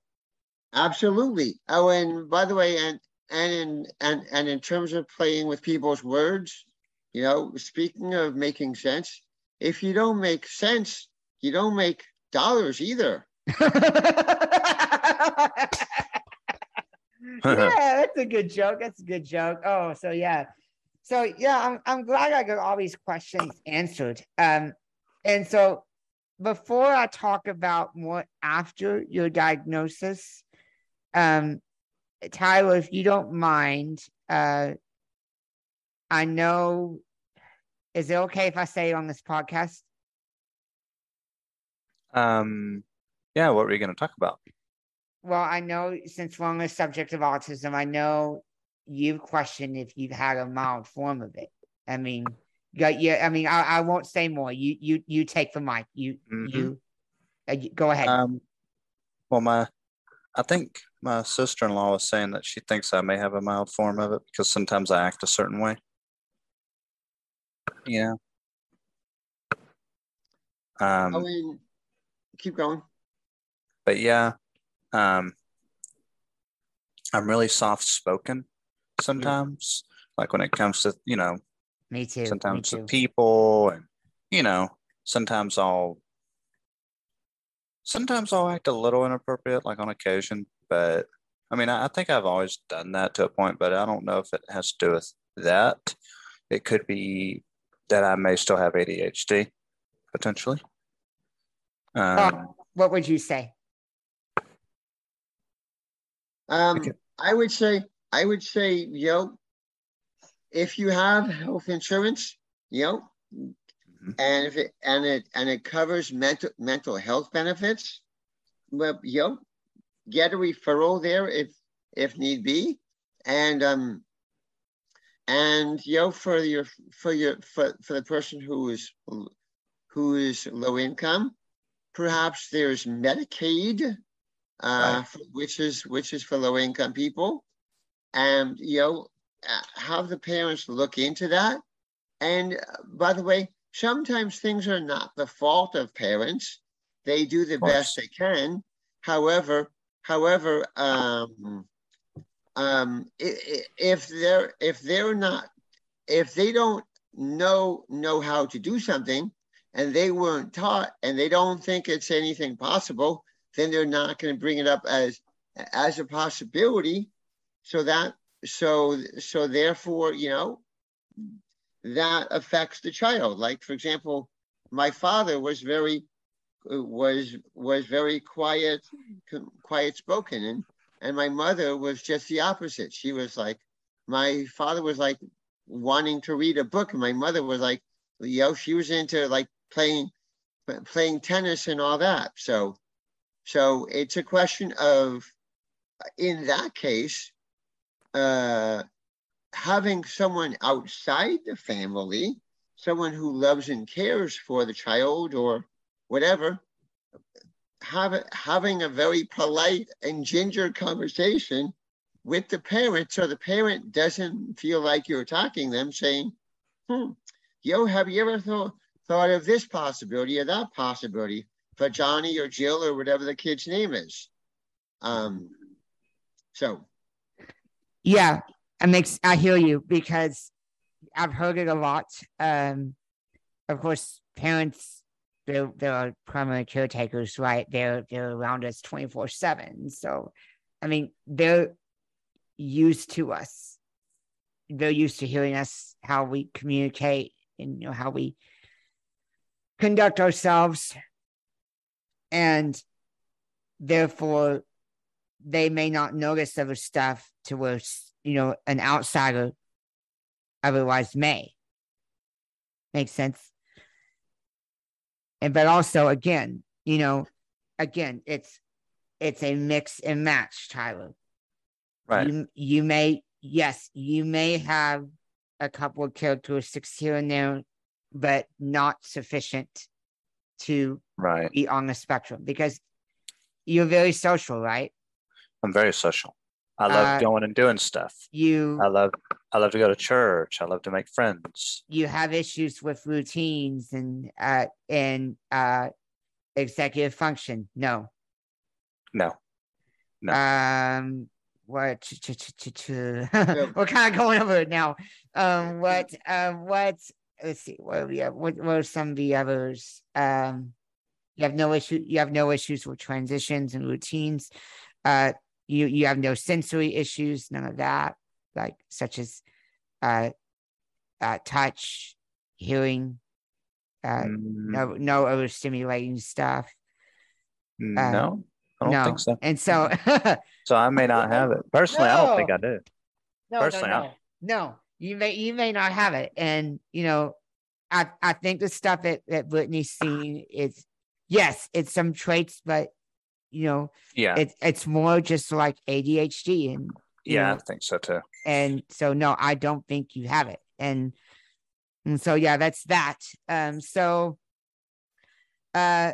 Absolutely. Oh, and by the way, and and in and and in terms of playing with people's words, you know, speaking of making sense, if you don't make sense, you don't make dollars either. yeah, that's a good joke. That's a good joke. Oh, so yeah. So yeah, I'm I'm glad I got all these questions answered. Um, and so before I talk about more after your diagnosis, um, Tyler, if you don't mind, uh, I know. Is it okay if I say on this podcast? Um, yeah. What were you going to talk about? Well, I know since we're on the subject of autism, I know you've questioned if you've had a mild form of it. I mean, yeah, I mean, I, I won't say more. You, you, you take the mic. You, Mhm. you, uh, you- go ahead. Um, well, my, I think my sister-in-law was saying that she thinks I may have a mild form of it because sometimes I act a certain way. Yeah. Um, I mean, keep going. but yeah, um, I'm really soft-spoken sometimes, like when it comes to, you know, me too. sometimes me with too. people and you know sometimes i'll sometimes i'll act a little inappropriate like on occasion but i mean i, I think i've always done that to a point but i don't know if it has to do with that it could be that i may still have adhd potentially um, What would you say? Um, Okay. I would say, I would say, you know, if you have health insurance, you know, Mhm. and if it and it and it covers mental mental health benefits, well, you know, get a referral there if if need be, and um, and you know, for your for your for for the person who is who is low income, perhaps there's Medicaid uh, which is which is for low income people, and you know uh, have the parents look into that. And uh, by the way, sometimes things are not the fault of parents; they do the best they can. However, however, um, um, if they're if they're not if they don't know know how to do something and they weren't taught and they don't think it's anything possible then they're not going to bring it up as as a possibility. So that so so therefore you know that affects the child. Like for example my father was very was was very quiet quiet spoken and and my mother was just the opposite. She was like my father was like wanting to read a book. And my mother was like know she was into like playing playing tennis and all that. So so it's a question of, in that case, uh, having someone outside the family, someone who loves and cares for the child or whatever, have, having a very polite and ginger conversation with the parent so the parent doesn't feel like you're attacking them, saying, hmm, yo, have you ever thought, thought of this possibility or that possibility? for Johnny or Jill or whatever the kid's name is. Um, so Yeah, it makes I hear you because I've heard it a lot. Um, of course, parents they're they're primary caretakers, right? They're they're around us twenty four seven. So, I mean, they're used to us they're used to hearing us how we communicate and you know how we conduct ourselves and therefore they may not notice other stuff to where you know an outsider otherwise may makes sense and but also again you know again it's it's a mix and match tyler Right. you, you may yes you may have a couple of characteristics here and there but not sufficient to Right. be on the spectrum because you're very social right I'm very social. I love Uh, going and doing stuff. you I love I love to go to church. I love to make friends. you have issues with routines and uh and uh executive function? No. No. No. um what ch- ch- ch- ch- ch- we're kind of going over it now. Um what um what let's see what we have? What, what are some of the others? Um you have no issue you have no issues with transitions and routines. Uh you you have no sensory issues none of that like such as uh uh touch hearing uh Mm, no no overstimulating stuff uh, no, I don't no think so. and so So I may not have it. Personally, I don't think I do. no, Personally, no, no, no. You may you may not have it, and you know, I I think the stuff that that Brittany's seen is yes, it's some traits, but you know, Yeah. it's it's more just like ADHD, and yeah, I think so too. and so no, I don't think you have it, and and so yeah, that's that. Um, so, uh,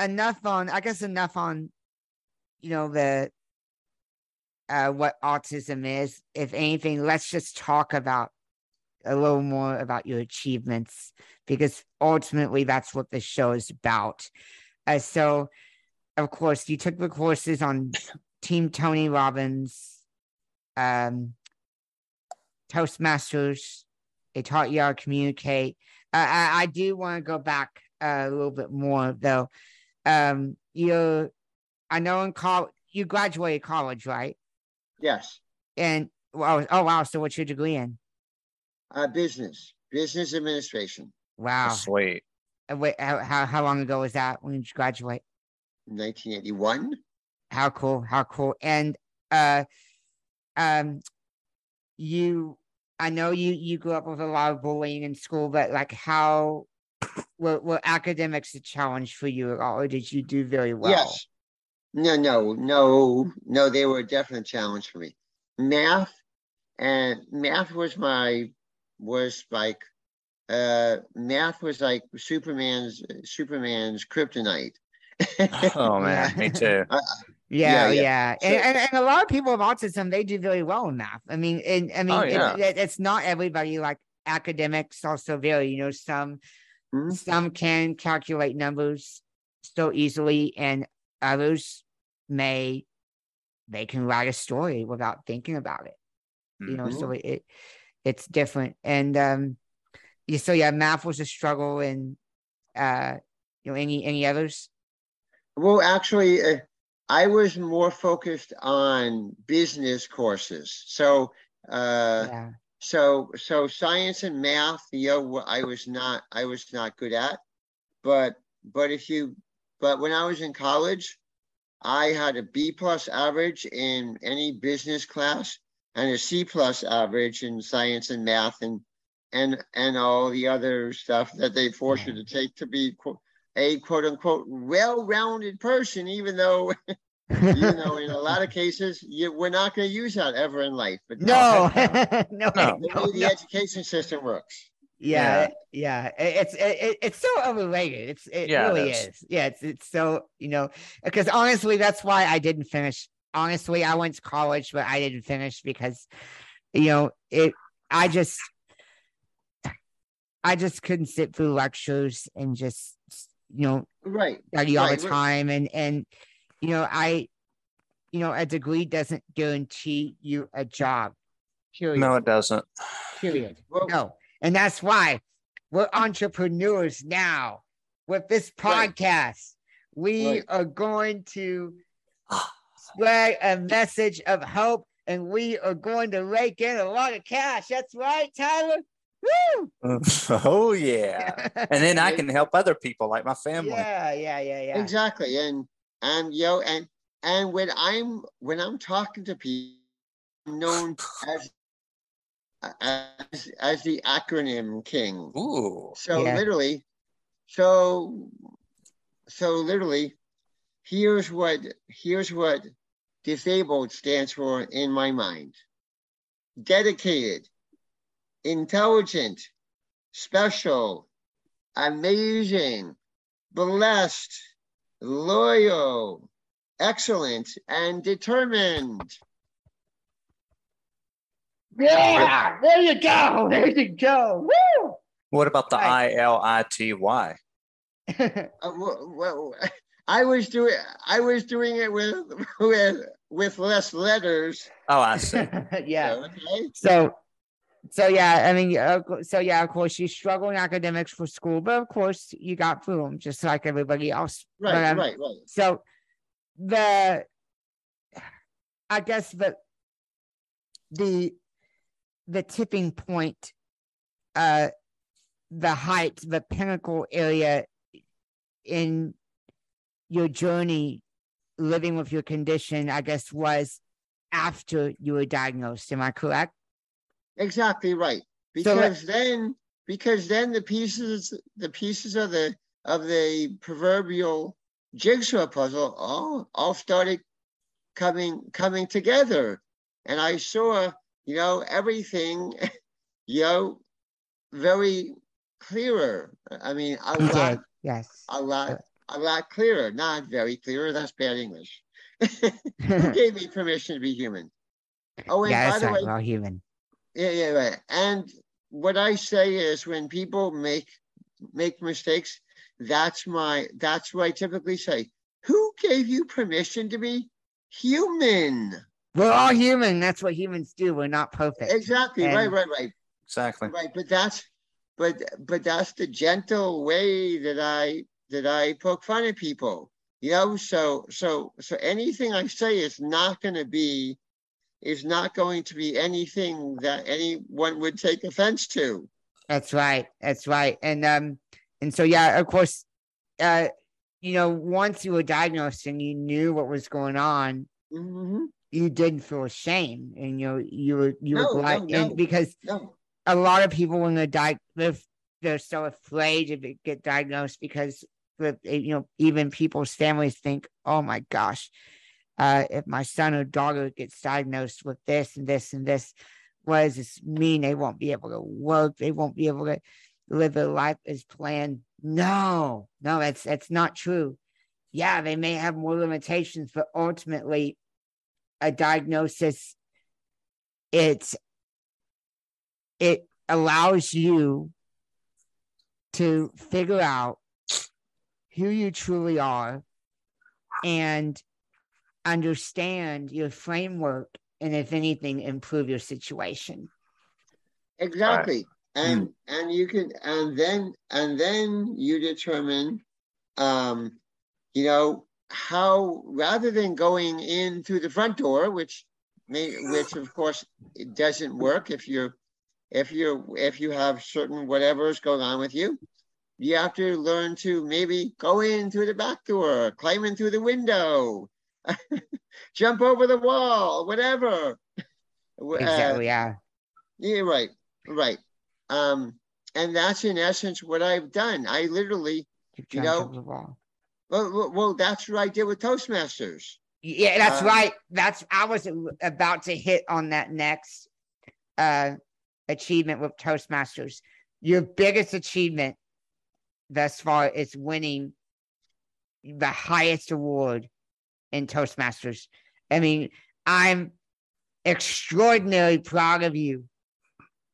enough on I guess enough on, you know the uh, what autism is. If anything, let's just talk about a little more about your achievements because ultimately that's what the show is about. Uh, so, of course, you took the courses on Team Tony Robbins, um, Toastmasters. They taught you how to communicate. Uh, I, I do want to go back uh, a little bit more though. Um, you, I know in college, you graduated college, right? Yes. And wow, oh wow! So what's your degree in? Uh, business, business administration, Wow. Sweet. Wait, how, how how long ago was that when you graduate? 1981. How cool! How cool! And uh, um, you, I know you you grew up with a lot of bullying in school, but like how were were academics a challenge for you at all, or did you do very well? Yes. No, no, no, no. They were a definite challenge for me. Math and math was my was like uh math was like Superman's Superman's kryptonite. Oh man, me too. Yeah, Yeah, yeah, yeah. And, and and a lot of people with autism they do very well in math. I mean, and I mean, Oh, yeah. it- it's not everybody. Like academics also vary. You know, some Mhm. some can calculate numbers so easily, and others may they can write a story without thinking about it. You know, so it, it it's different. And um, so yeah, math was a struggle, and uh, you know, any any others? Well, actually, uh, I was more focused on business courses. So, uh, yeah. so, so science and math, you know, I was not, I was not good at. But, but if you, but when I was in college, I had a B plus average in any business class and a C plus average in science and math and and and all the other stuff that they force you to take to be a quote unquote well-rounded person, even though you know in a lot of cases you, we're not going to use that ever in life. But No, no, No. the way the education system works. yeah, yeah. It- It's it, it's so overrated. It's it Yeah, really is. is. Yeah, it's it's so you know because honestly, that's why I didn't finish. Honestly, I went to college, but I didn't finish because you know it. I just I just couldn't sit through lectures and just you know Right. study all Right, the we're- time and and you know I you know a degree doesn't guarantee you a job. Period. No, it doesn't. Period. Well, No. And that's why we're entrepreneurs now. With this Right. podcast, we Right. are going to spread a message of hope and we are going to rake in a lot of cash. That's right, Tyler. Woo! oh yeah. And then I can help other people like my family. Yeah, yeah, yeah, yeah. Exactly. And and you know, and and when I'm when I'm talking to people I'm known as as as the acronym king. Ooh. So Yeah. literally, so so literally, here's what here's what disabled stands for in my mind. Dedicated, intelligent, special, amazing, blessed, loyal, excellent, and determined. Yeah, there you go. There you go. Woo! What about the I Right. L I T Y? Uh, well, well, I was doing I was doing it with with with less letters. Oh, I see. yeah. Okay. So, so yeah, I mean, so yeah, of course, you struggle in academics for school, but of course, you got through them just like everybody else. Right, But, um, right, right. So, the, I guess the, the, the tipping point, uh, the height, the pinnacle area in your journey living with your condition, I guess, was after you were diagnosed. Am I correct? Exactly right. So Because then because then the pieces the pieces of the of the proverbial jigsaw puzzle all all started coming coming together. And I saw, you know, everything, you know, very clearer. I mean a You lot did. Yes. a lot uh, a lot clearer, not very clear. That's bad English. Who gave me permission to be human? Oh, and yeah, by the way, We're all human. Yeah, yeah, right. And what I say is when people make make mistakes, that's my that's what I typically say. Who gave you permission to be human? We're all human. That's what humans do. We're not perfect. Exactly, right, right, right. Exactly. Right. But that's but but that's the gentle way that I that I poke fun at people. You know, so so so anything I say is not gonna be is not going to be anything that anyone would take offense to. That's right. That's right. And um, and so yeah, of course, uh, you know, once you were diagnosed and you knew what was going on, Mhm. you didn't feel ashamed, and you know, you were you No, were glad, no, no. because a lot of people when they're di- they're, they're so afraid to get diagnosed because you know even people's families think oh my gosh uh, if my son or daughter gets diagnosed with this and this and this what does this mean? They won't be able to work. They won't be able to live their life as planned. No no that's that's not true. Yeah they may have more limitations but ultimately a diagnosis it's it allows you to figure out who you truly are and understand your framework and if anything improve your situation. Exactly. And and you can and then and then you determine um you know how rather than going in through the front door which may which of course it doesn't work if you're if you're if you have certain whatever's going on with you you have to learn to maybe go in through the back door climb in through the window jump over the wall whatever Uh, exactly yeah yeah, right, right. Um, and that's in essence what I've done. I literally, you know, the wall. well, well, well, that's what I did with Toastmasters. Yeah, that's Um, right. That's I was about to hit on that next uh achievement with Toastmasters. Your biggest achievement thus far is winning the highest award in Toastmasters. I mean, I'm extraordinarily proud of you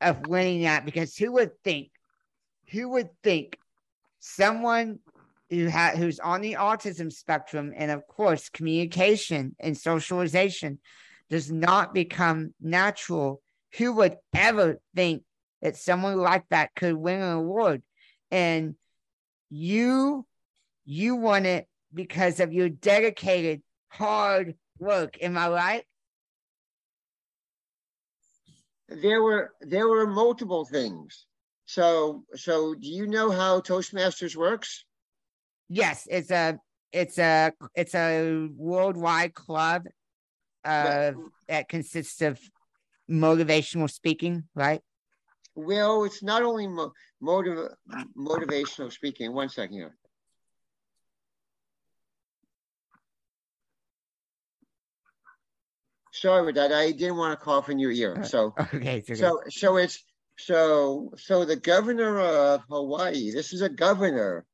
of winning that because who would think, who would think someone who ha- who's on the autism spectrum and of course communication and socialization does not become natural who would ever think that someone like that could win an award and you you won it because of your dedicated hard work am i right there were there were multiple things. So so do you know how Toastmasters works? Yes, it's a it's a it's a worldwide club uh, that consists of motivational speaking, right? Well, it's not only mo- motiv- motivational speaking. One second here. Sorry about that. I didn't want to cough in your ear. So, Okay, okay. so, so it's so so the governor of Hawaii. This is a governor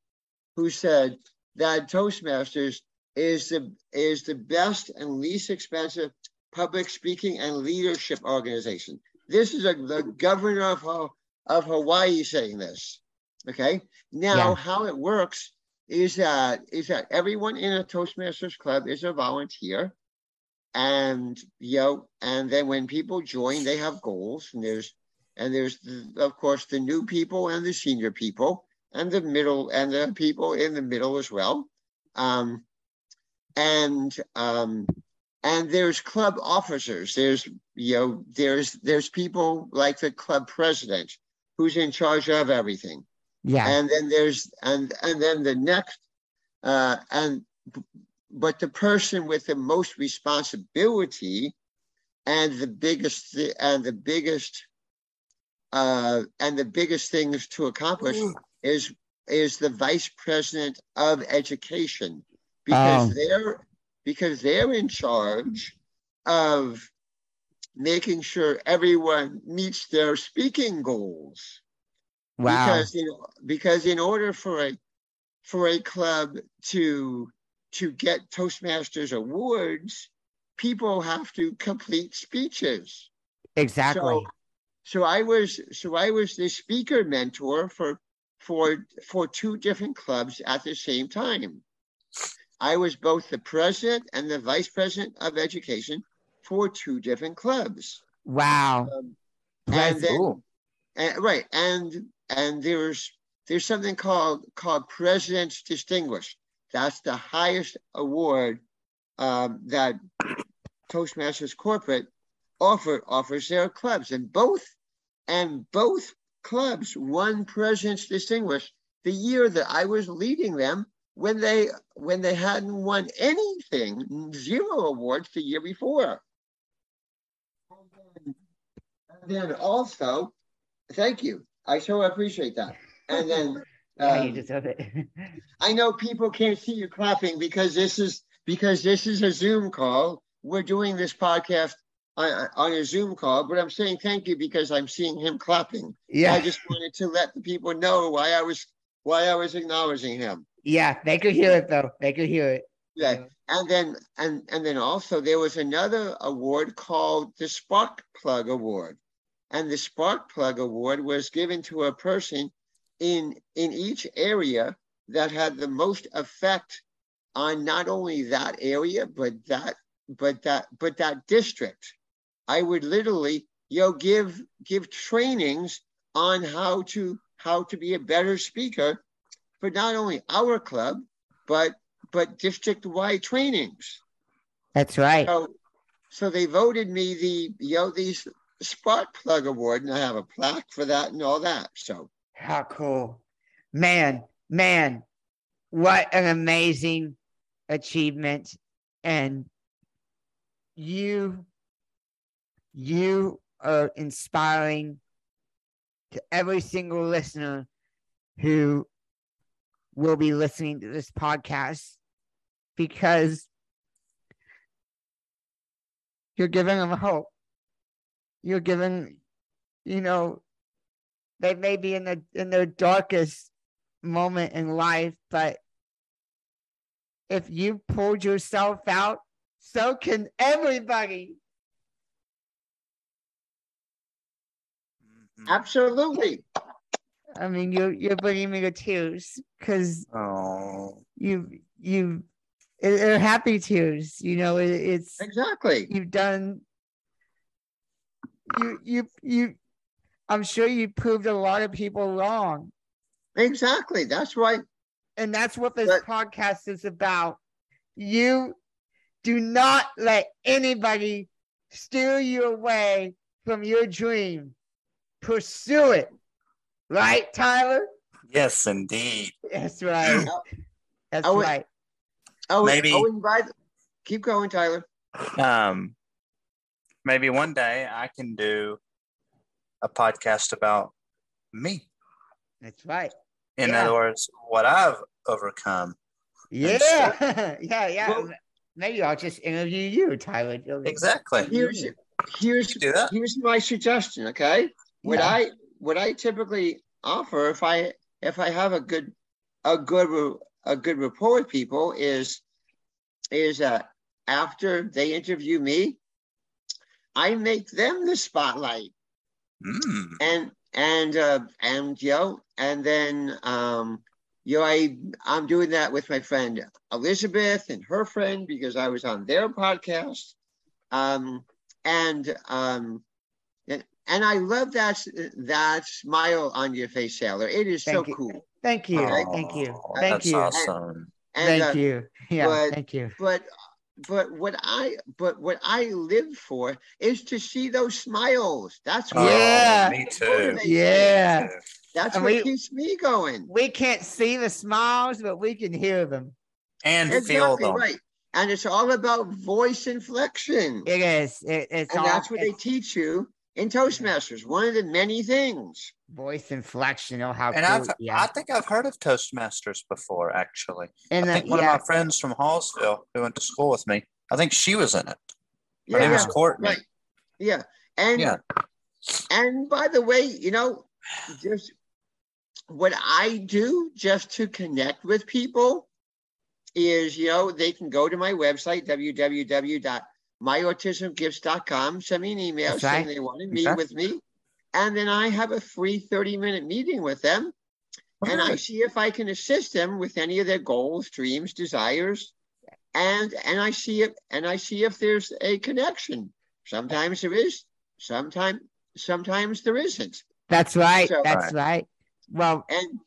who said that Toastmasters is the is the best and least expensive public speaking and leadership organization. This is a, the governor of of Hawaii saying this. Okay. Now, Yeah. how it works is that is that everyone in a Toastmasters club is a volunteer, and you know, and then when people join, they have goals, and there's and there's the, of course the new people and the senior people and the middle and the people in the middle as well. Um, and um, and there's club officers. There's you know there's there's people like the club president who's in charge of everything yeah, and then there's and and then the next uh and but the person with the most responsibility and the biggest and the biggest uh and the biggest things to accomplish is is the vice president of education. Because Oh. they're because they're in charge of making sure everyone meets their speaking goals. Wow, because you know because in order for a for a club to to get toastmasters awards people have to complete speeches exactly. so so i was so i was the speaker mentor for for for two different clubs at the same time i was both the president and the vice president of education for two different clubs wow, um, and then Ooh. and, right, and and there's there's something called called President's Distinguished. That's the highest award um, that Toastmasters Corporate offer offers their clubs, and both and both clubs won President's Distinguished the year that I was leading them when they when they hadn't won anything, zero awards the year before. And then also, thank you. I so appreciate that. And then yeah, you um, deserve it. I know people can't see you clapping because this is because this is a Zoom call. We're doing this podcast on, on a Zoom call, but I'm saying thank you because I'm seeing him clapping. Yeah, I just wanted to let the people know why I was why I was acknowledging him. yeah, they could hear it though. They could hear it. Yeah. And then and and then also there was another award called the Spark Plug Award. And the Spark Plug Award was given to a person in in each area that had the most effect on not only that area, but that but that but that district. I would literally, you know, give give trainings on how to how to be a better speaker for not only our club, but but district-wide trainings. That's right. So, so they voted me the you know these Spark Plug Award, and I have a plaque for that and all that. So How cool. Man, man, what an amazing achievement. And you, you are inspiring to every single listener who will be listening to this podcast because you're giving them hope. You're giving, you know, they may be in the in their darkest moment in life, but if you pulled yourself out, so can everybody. Mhm. absolutely, I mean, you're you're bringing me to tears because Oh, you you they're happy tears. You know, it, it's exactly, you've done. You you you. I'm sure you proved a lot of people wrong. exactly. That's right. And that's what this But- podcast is about. You do not let anybody steer you away from your dream, pursue it. Right, Tyler? Yes, indeed. That's right. That's Oh, right. Oh, Maybe- oh, and by the, keep going, Tyler. Um, maybe one day I can do a podcast about me. That's right. In Yeah. other words, what I've overcome. Yeah. so- yeah, yeah. Well- Maybe I'll just interview you, Tyler. Exactly. Here's here's Do that. here's my suggestion. Okay, what Yeah. I what I typically offer if I if I have a good a good a good rapport with people is is uh after they interview me, I make them the spotlight Mm. and and uh and you know and then um you know I I'm doing that with my friend Elizabeth and her friend because I was on their podcast um and um and, and I love that that smile on your face Sailor it is so you. cool Thank you. Thank you. Thank that's you. awesome. and Thank uh, you. Yeah, but- thank you. but but what I but what I live for is to see those smiles that's Oh, what Yeah. Oh, me too. motivates me. Yeah. that's And what we- keeps me going We can't see the smiles, but we can hear them. And feel them. right and it's all about voice inflection It is. It, it's and all that's what they teach you in Toastmasters. One of the many things. voice inflection. Oh, how And cool. I've, yeah. I think I've heard of Toastmasters before, actually. and I the, think one yeah, of my friends from Hallsville who went to school with me, I think she was in it. Her Yeah, name yeah, is Courtney. right. Yeah, and Yeah. and by the way, you know, just what I do just to connect with people is, you know, they can go to my website www.myautismgifts.com, send me an email That's saying right. they want to meet Okay. with me, and then I have a free 30 minute meeting with them. and I see if I can assist them with any of their goals, dreams, desires, and and I see if and I see if there's a connection. Sometimes there is, sometimes sometimes there isn't. that's right. So- that's uh, right. Well, And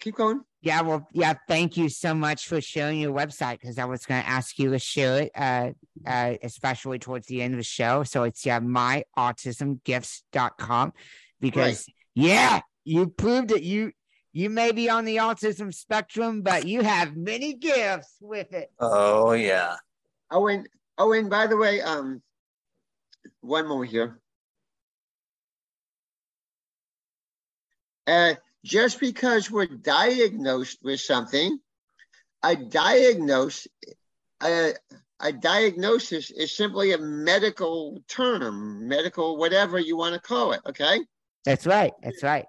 keep going. Yeah, well, yeah. Thank you so much for sharing your website because I was going to ask you to share it, uh, uh, especially towards the end of the show. So it's yeah, myautismgifts.com because yeah, you proved it. You you may be on the autism spectrum, but you have many gifts with it. Oh, yeah. Oh, and oh, and by the way, um, one more here. Uh, just because we're diagnosed with something, a diagnose, a, a diagnosis is simply a medical term, medical whatever you want to call it. Okay, That's right. That's right.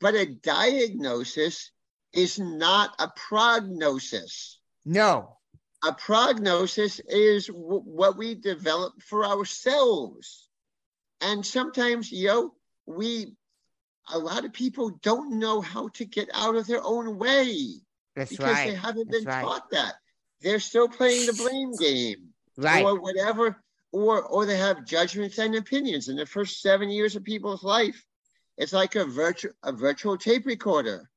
but a diagnosis is not a prognosis. No. a prognosis is w- what we develop for ourselves. And sometimes, you know, we, a lot of people don't know how to get out of their own way That's because they haven't That's been right. taught that. They're still playing the blame game Right. or whatever, or or they have judgments and opinions in the first seven years of people's life. It's like a virtual a virtual tape recorder.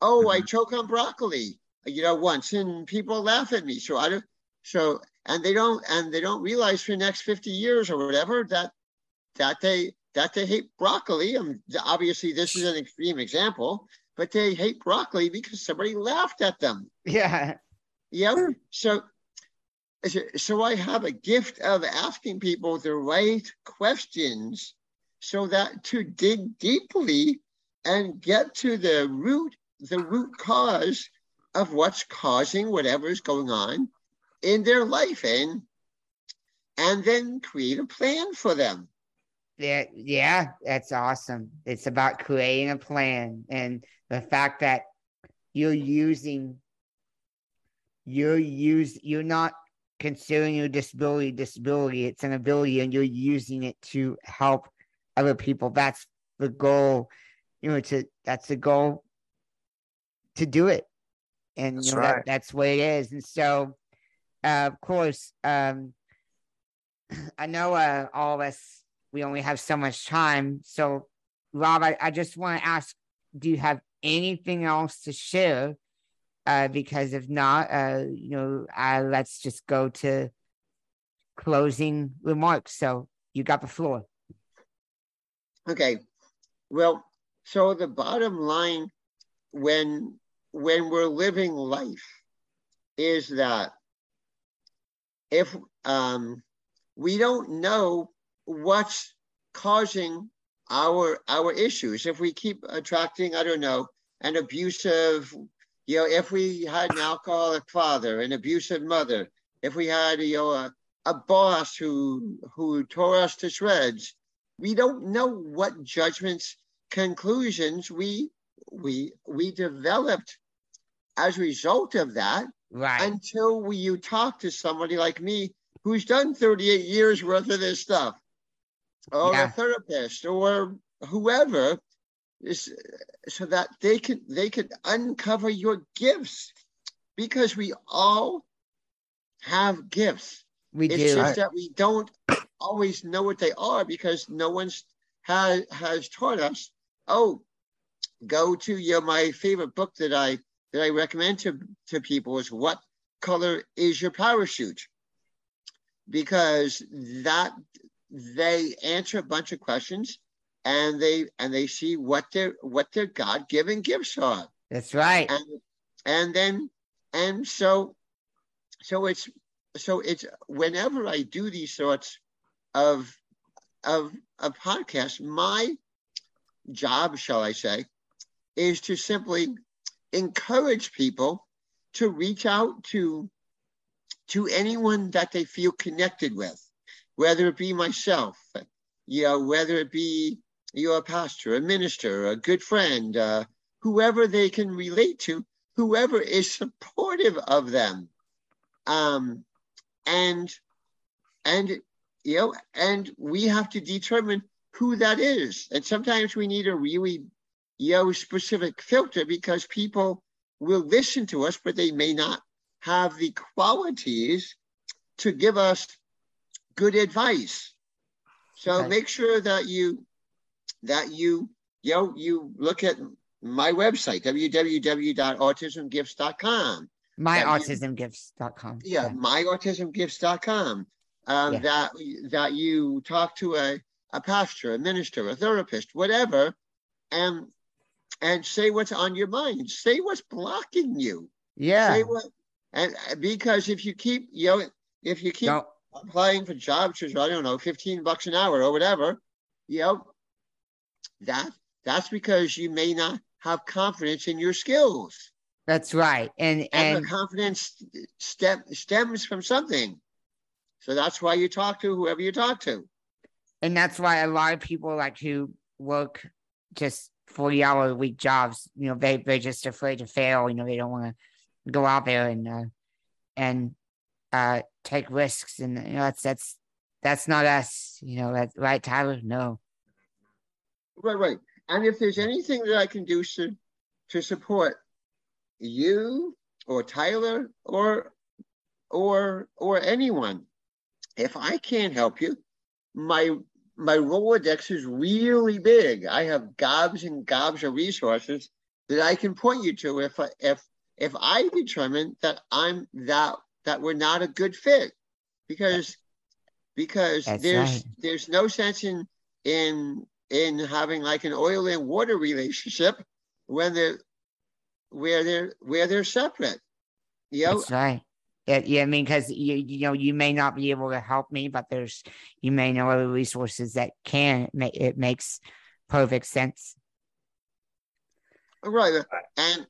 Oh, I mm-hmm. choke on broccoli, you know, once, and people laugh at me. So I don't. So and they don't and they don't realize for the next fifty years or whatever that that they that they hate broccoli. Um, obviously this is an extreme example, but they hate broccoli because somebody laughed at them. yeah. Yep. So, so, so I have a gift of asking people the right questions so that to dig deeply and get to the root, the root cause of what's causing whatever is going on in their life and and then create a plan for them. Yeah, yeah, that's awesome. It's about creating a plan and the fact that you're using you're use you're not considering your disability disability, it's an ability and you're using it to help other people. That's the goal, you know, to that's the goal to do it. And That's you know right. that, that's what it is. And so uh, of course, um I know uh, all of us, we only have so much time. So, Rob, I, I just want to ask do you have anything else to share? Uh, because if not, uh, you know, let's just go to closing remarks. So, you got the floor. Okay. Well, so the bottom line when when we're living life is that if um, we don't know what's causing our our issues if we keep attracting i don't know an abusive you know if we had an alcoholic father an abusive mother if we had you know a, a boss who who tore us to shreds we don't know what judgments conclusions we we we developed as a result of that Right. until we, you talk to somebody like me who's done 38 years worth of this stuff Oh, or Yeah. a therapist or whoever is so that they can they could uncover your gifts because we all have gifts we do it's do. just that we don't always know what they are because no one's has has taught us. Oh, go to your my favorite book that I that I recommend to to people is what color is your parachute? Because that they answer a bunch of questions and they and they see what their what their God-given gifts are That's right. and and then and so so it's so it's whenever I do these sorts of of of podcasts, my job, shall I say, is to simply encourage people to reach out to to anyone that they feel connected with, whether it be myself, you know, whether it be you're a pastor, a minister, a good friend, uh, whoever they can relate to, whoever is supportive of them. Um, and and you know, and we have to determine who that is. And sometimes we need a really you know specific filter because people will listen to us, but they may not have the qualities to give us good advice. So Okay. make sure that you that you you know you look at my website www.autismgifts.com MyAutismGifts.com. yeah, myautismgifts.com. Um, Yeah. That that you talk to a, a pastor, a minister, a therapist, whatever, and and say what's on your mind. Say what's blocking you. Yeah. Say what, and because if you keep you know if you keep Don't, applying for jobs for I don't know, 15 bucks an hour or whatever, you know, that that's because you may not have confidence in your skills. that's right. And And, and the confidence stem, stems from something. So that's why you talk to whoever you talk to. and that's why a lot of people like who work just 40 hour a week jobs, you know, they they're just afraid to fail. You know, they don't want to go out there and uh and uh take risks and you know that's that's that's not us, you know, that right, Tyler? No. Right, right. And if there's anything that I can do to, to support you or Tyler or or or anyone, if I can't help you, my my Rolodex is really big. I have gobs and gobs of resources that I can point you to if I, if if I determine that I'm that that we're not a good fit, because because That's there's right. there's no sense in in in having like an oil and water relationship when they're where they're where they're separate. You know, That's right. Yeah, yeah, I mean, because you you know you may not be able to help me, but there's you may know other resources that can. It, ma- it makes perfect sense. right? And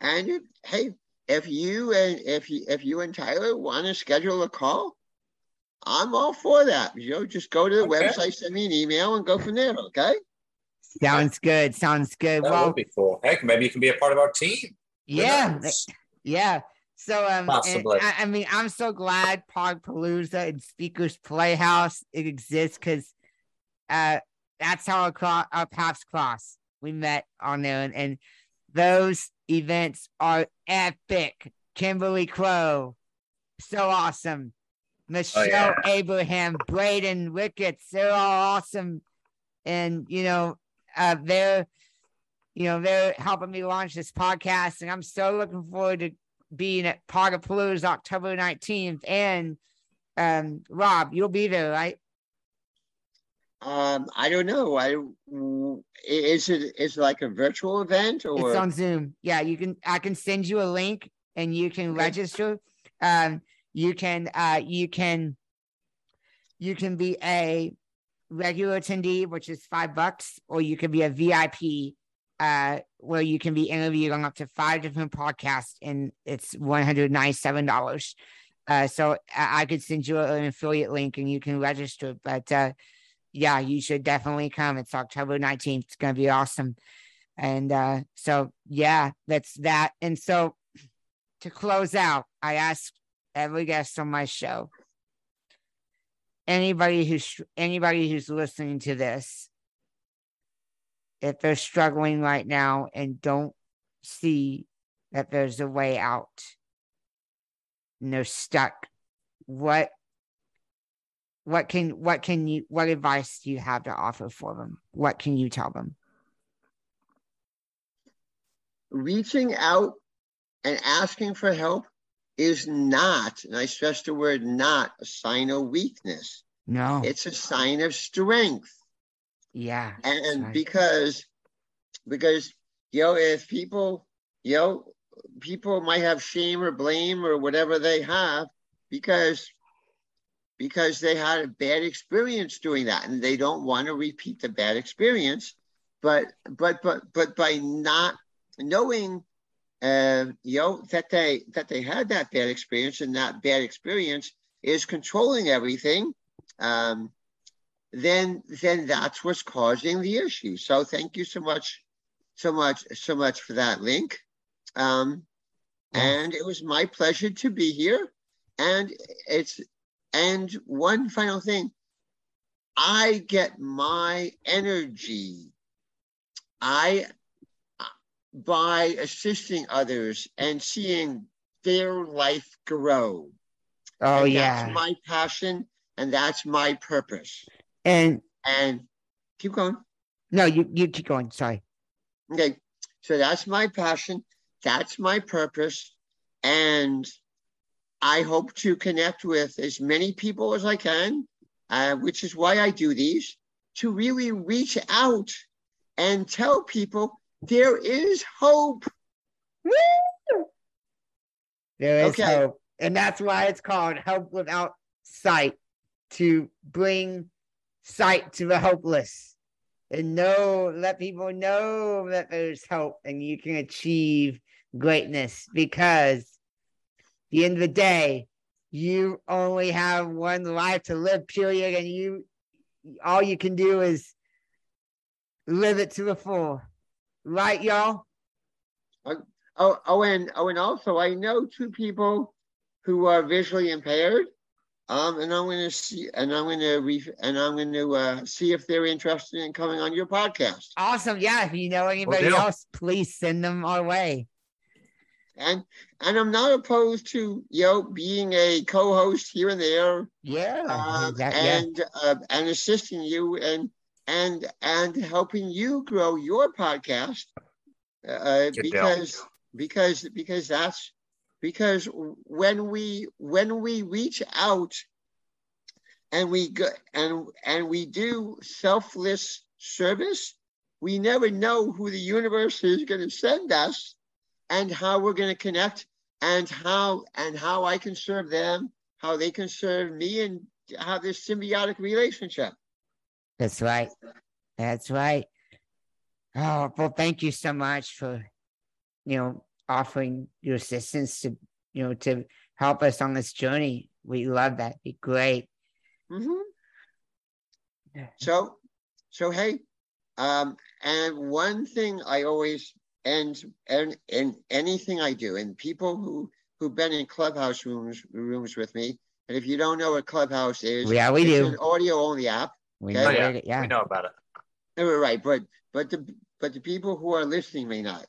and it, hey, if you and if you if you and Tyler want to schedule a call, I'm all for that. You know, just go to the Okay. website, send me an email, and go from there. Okay. Sounds good. Sounds good. That well, would be cool. Heck, maybe you can be a part of our team. Yeah, yeah. So um, and Possibly. I, I mean, I'm so glad Podpalooza and Speakers Playhouse it exists because uh, that's how our, cro- our paths cross. We met on there, and, and those events are epic. Kimberly Crow, so awesome. Michelle yeah. Abraham, Braden Ricketts, they're all awesome. And, you know, uh, they're, you know, they're helping me launch this podcast. And I'm so looking forward to being at Podapalooza October 19th. And um, Rob, you'll be there, right? Um, I don't know. I is it is it like a virtual event or it's on Zoom. Yeah, you can. I can send you a link and you can okay. register. Um, you can. Uh, you can. You can be a regular attendee, which is five bucks, or you can be a VIP, uh, where you can be interviewed on up to five different podcasts, and it's one hundred ninety-seven dollars. Uh, so I, I could send you an affiliate link, and you can register. But uh, yeah, you should definitely come. It's October 19th. It's going to be awesome. And uh, so, yeah, that's that. And so to close out, I ask every guest on my show anybody who's anybody who's listening to this if they're struggling right now and don't see that there's a way out and they're stuck what what can what can you what advice do you have to offer for them? What can you tell them? Reaching out and asking for help is not and i stress the word not a sign of weakness. No. It's a sign of strength. Yeah and right. because because you know if people you know people might have shame or blame or whatever they have because because they had a bad experience doing that and they don't want to repeat the bad experience but but but but by not knowing uh, you know that they that they had that bad experience and that bad experience is controlling everything um, then then that's what's causing the issue. So thank you so much so much so much for that link. Um, and it was my pleasure to be here and it's and one final thing I get my energy. I uh, by assisting others and seeing their life grow. Oh and yeah. That's my passion and that's my purpose. And and keep going. No, you you keep going. Sorry. Okay. So that's my passion. That's my purpose. And I hope to connect with as many people as I can, uh, which is why I do these, to really reach out and tell people there is hope. Woo! There is okay. hope. And that's why it's called Hope Without Sight to bring sight to the hopeless and know, let people know that there's hope and you can achieve greatness because the end of the day, you only have one life to live, period. And you, all you can do is live it to the full. Right, y'all? Uh, oh, oh, and oh, and also, I know two people who are visually impaired. Um, and I'm going to see, and I'm going to re, and I'm going to uh, see if they're interested in coming on your podcast. Awesome! Yeah, if you know anybody well, else, please send them our way and and I'm not opposed to you know being a co-host here and there. Yeah, uh, and yeah. Uh, and assisting you and and and helping you grow your podcast uh, because deal. because because that's because when we when we reach out and we go and and we do selfless service we never know who the universe is going to send us and how we're going to connect and how and how I can serve them, how they can serve me and have this symbiotic relationship. That's right. That's right. Oh, well, thank you so much for, you know, offering your assistance to, you know, to help us on this journey. We love that. Be great. Mm-hmm. So, so hey, um, and one thing I always and and and anything I do, and people who who've been in clubhouse rooms rooms with me, and if you don't know what clubhouse is, yeah, we do an audio only app. We okay? know oh, yeah, it, yeah, we know about it. Right, but but the but the people who are listening may not.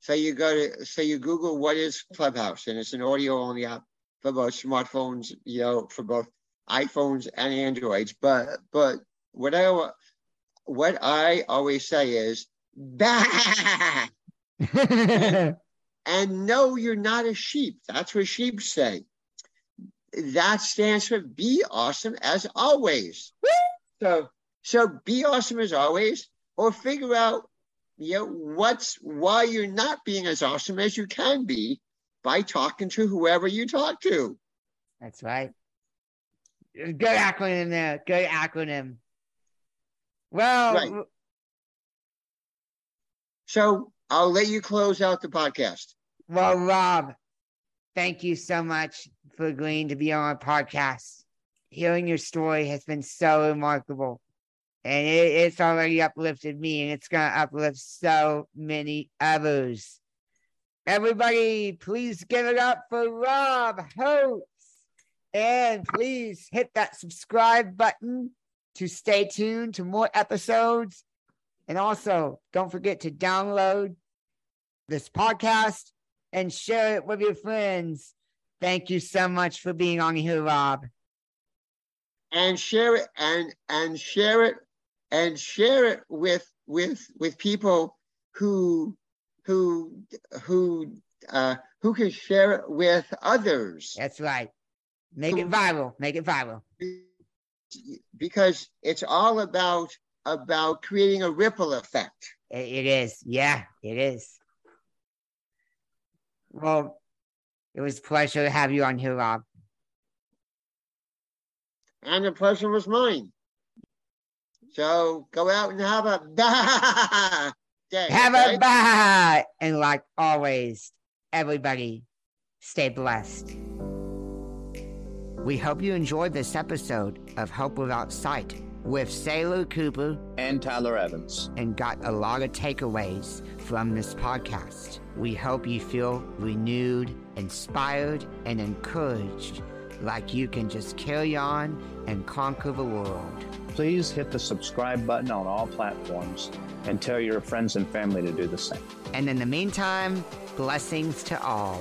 So you go to so you Google what is Clubhouse, and it's an audio only app for both smartphones, you know, for both iPhones and Androids. But but what I what I always say is, bah, and, and no, you're not a sheep. That's what sheep say. That stands for be awesome as always. So, So be awesome as always, or figure out you know what's why you're not being as awesome as you can be by talking to whoever you talk to. That's right. Good acronym there. Good acronym. Well, Right. So I'll let you close out the podcast. well, Rob, thank you so much for agreeing to be on our podcast. Hearing your story has been so remarkable. And it, it's already uplifted me, and it's going to uplift so many others. Everybody, please give it up for Rob Hodes. And please hit that subscribe button to stay tuned to more episodes. And also, don't forget to download this podcast and share it with your friends. Thank you so much for being on here, Rob. and share it and and share it and share it with with with people who who who uh who can share it with others That's right. Make it viral. Make it viral. because it's all about about creating a ripple effect It, it is. Yeah, it is. Well, it was a pleasure to have you on here, Rob. and the pleasure was mine so go out and have a day Have okay? a bye. And like always, everybody, stay blessed. We hope you enjoyed this episode of Hope Without Sight with Sailor Cooper And Tyler Evans. and got a lot of takeaways from this podcast. We hope you feel renewed, inspired, and encouraged like you can just carry on and conquer the world. Please hit the subscribe button on all platforms and tell your friends and family to do the same. And in the meantime, blessings to all.